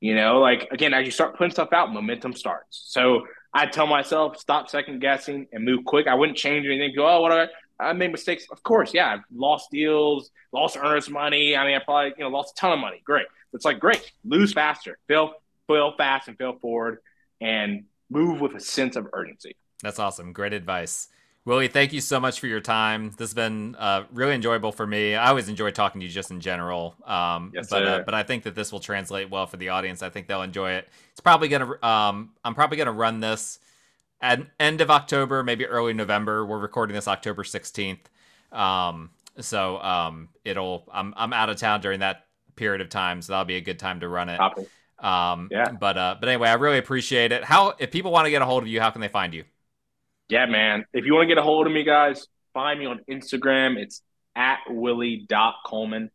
You know, like again, as you start putting stuff out, momentum starts. So I tell myself, stop second guessing and move quick. I wouldn't change anything. Go, oh, what I, I made mistakes. Of course, yeah, I've lost deals, lost earnest money. I mean, I probably, you know, lost a ton of money. Great. It's like, great, lose faster, fail, fail fast and fail forward and move with a sense of urgency. That's awesome. Great advice. Willie, thank you so much for your time. This has been uh, really enjoyable for me. I always enjoy talking to you just in general. Um, yes, but uh, but I think that this will translate well for the audience. I think they'll enjoy it. It's probably gonna. Um, I'm probably gonna run this at end of October, maybe early November. We're recording this October 16th. Um, so um, it'll. I'm I'm out of town during that period of time, so that'll be a good time to run it. Um, yeah. But uh, but anyway, I really appreciate it. How if people want to get a hold of you, how can they find you? yeah, man. If you want to get a hold of me, guys, find me on Instagram. It's at willie.coleman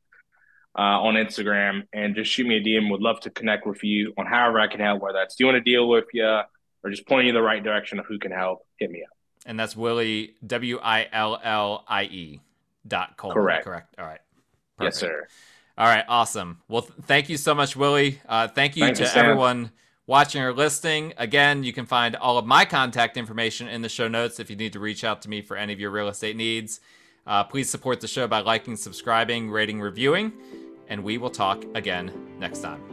uh, on Instagram and just shoot me a DM. Would love to connect with you on however I can help, whether that's doing a deal with you or just pointing you in the right direction of who can help. Hit me up. And that's Willie, W I L L I E dot Coleman. Correct. Correct. All right. Perfect. Yes, sir. All right. Awesome. Well, th- thank you so much, Willie. Uh, thank you Thanks to everyone watching or listening. Again, you can find all of my contact information in the show notes if you need to reach out to me for any of your real estate needs. Uh, please support the show by liking, subscribing, rating, reviewing, and we will talk again next time.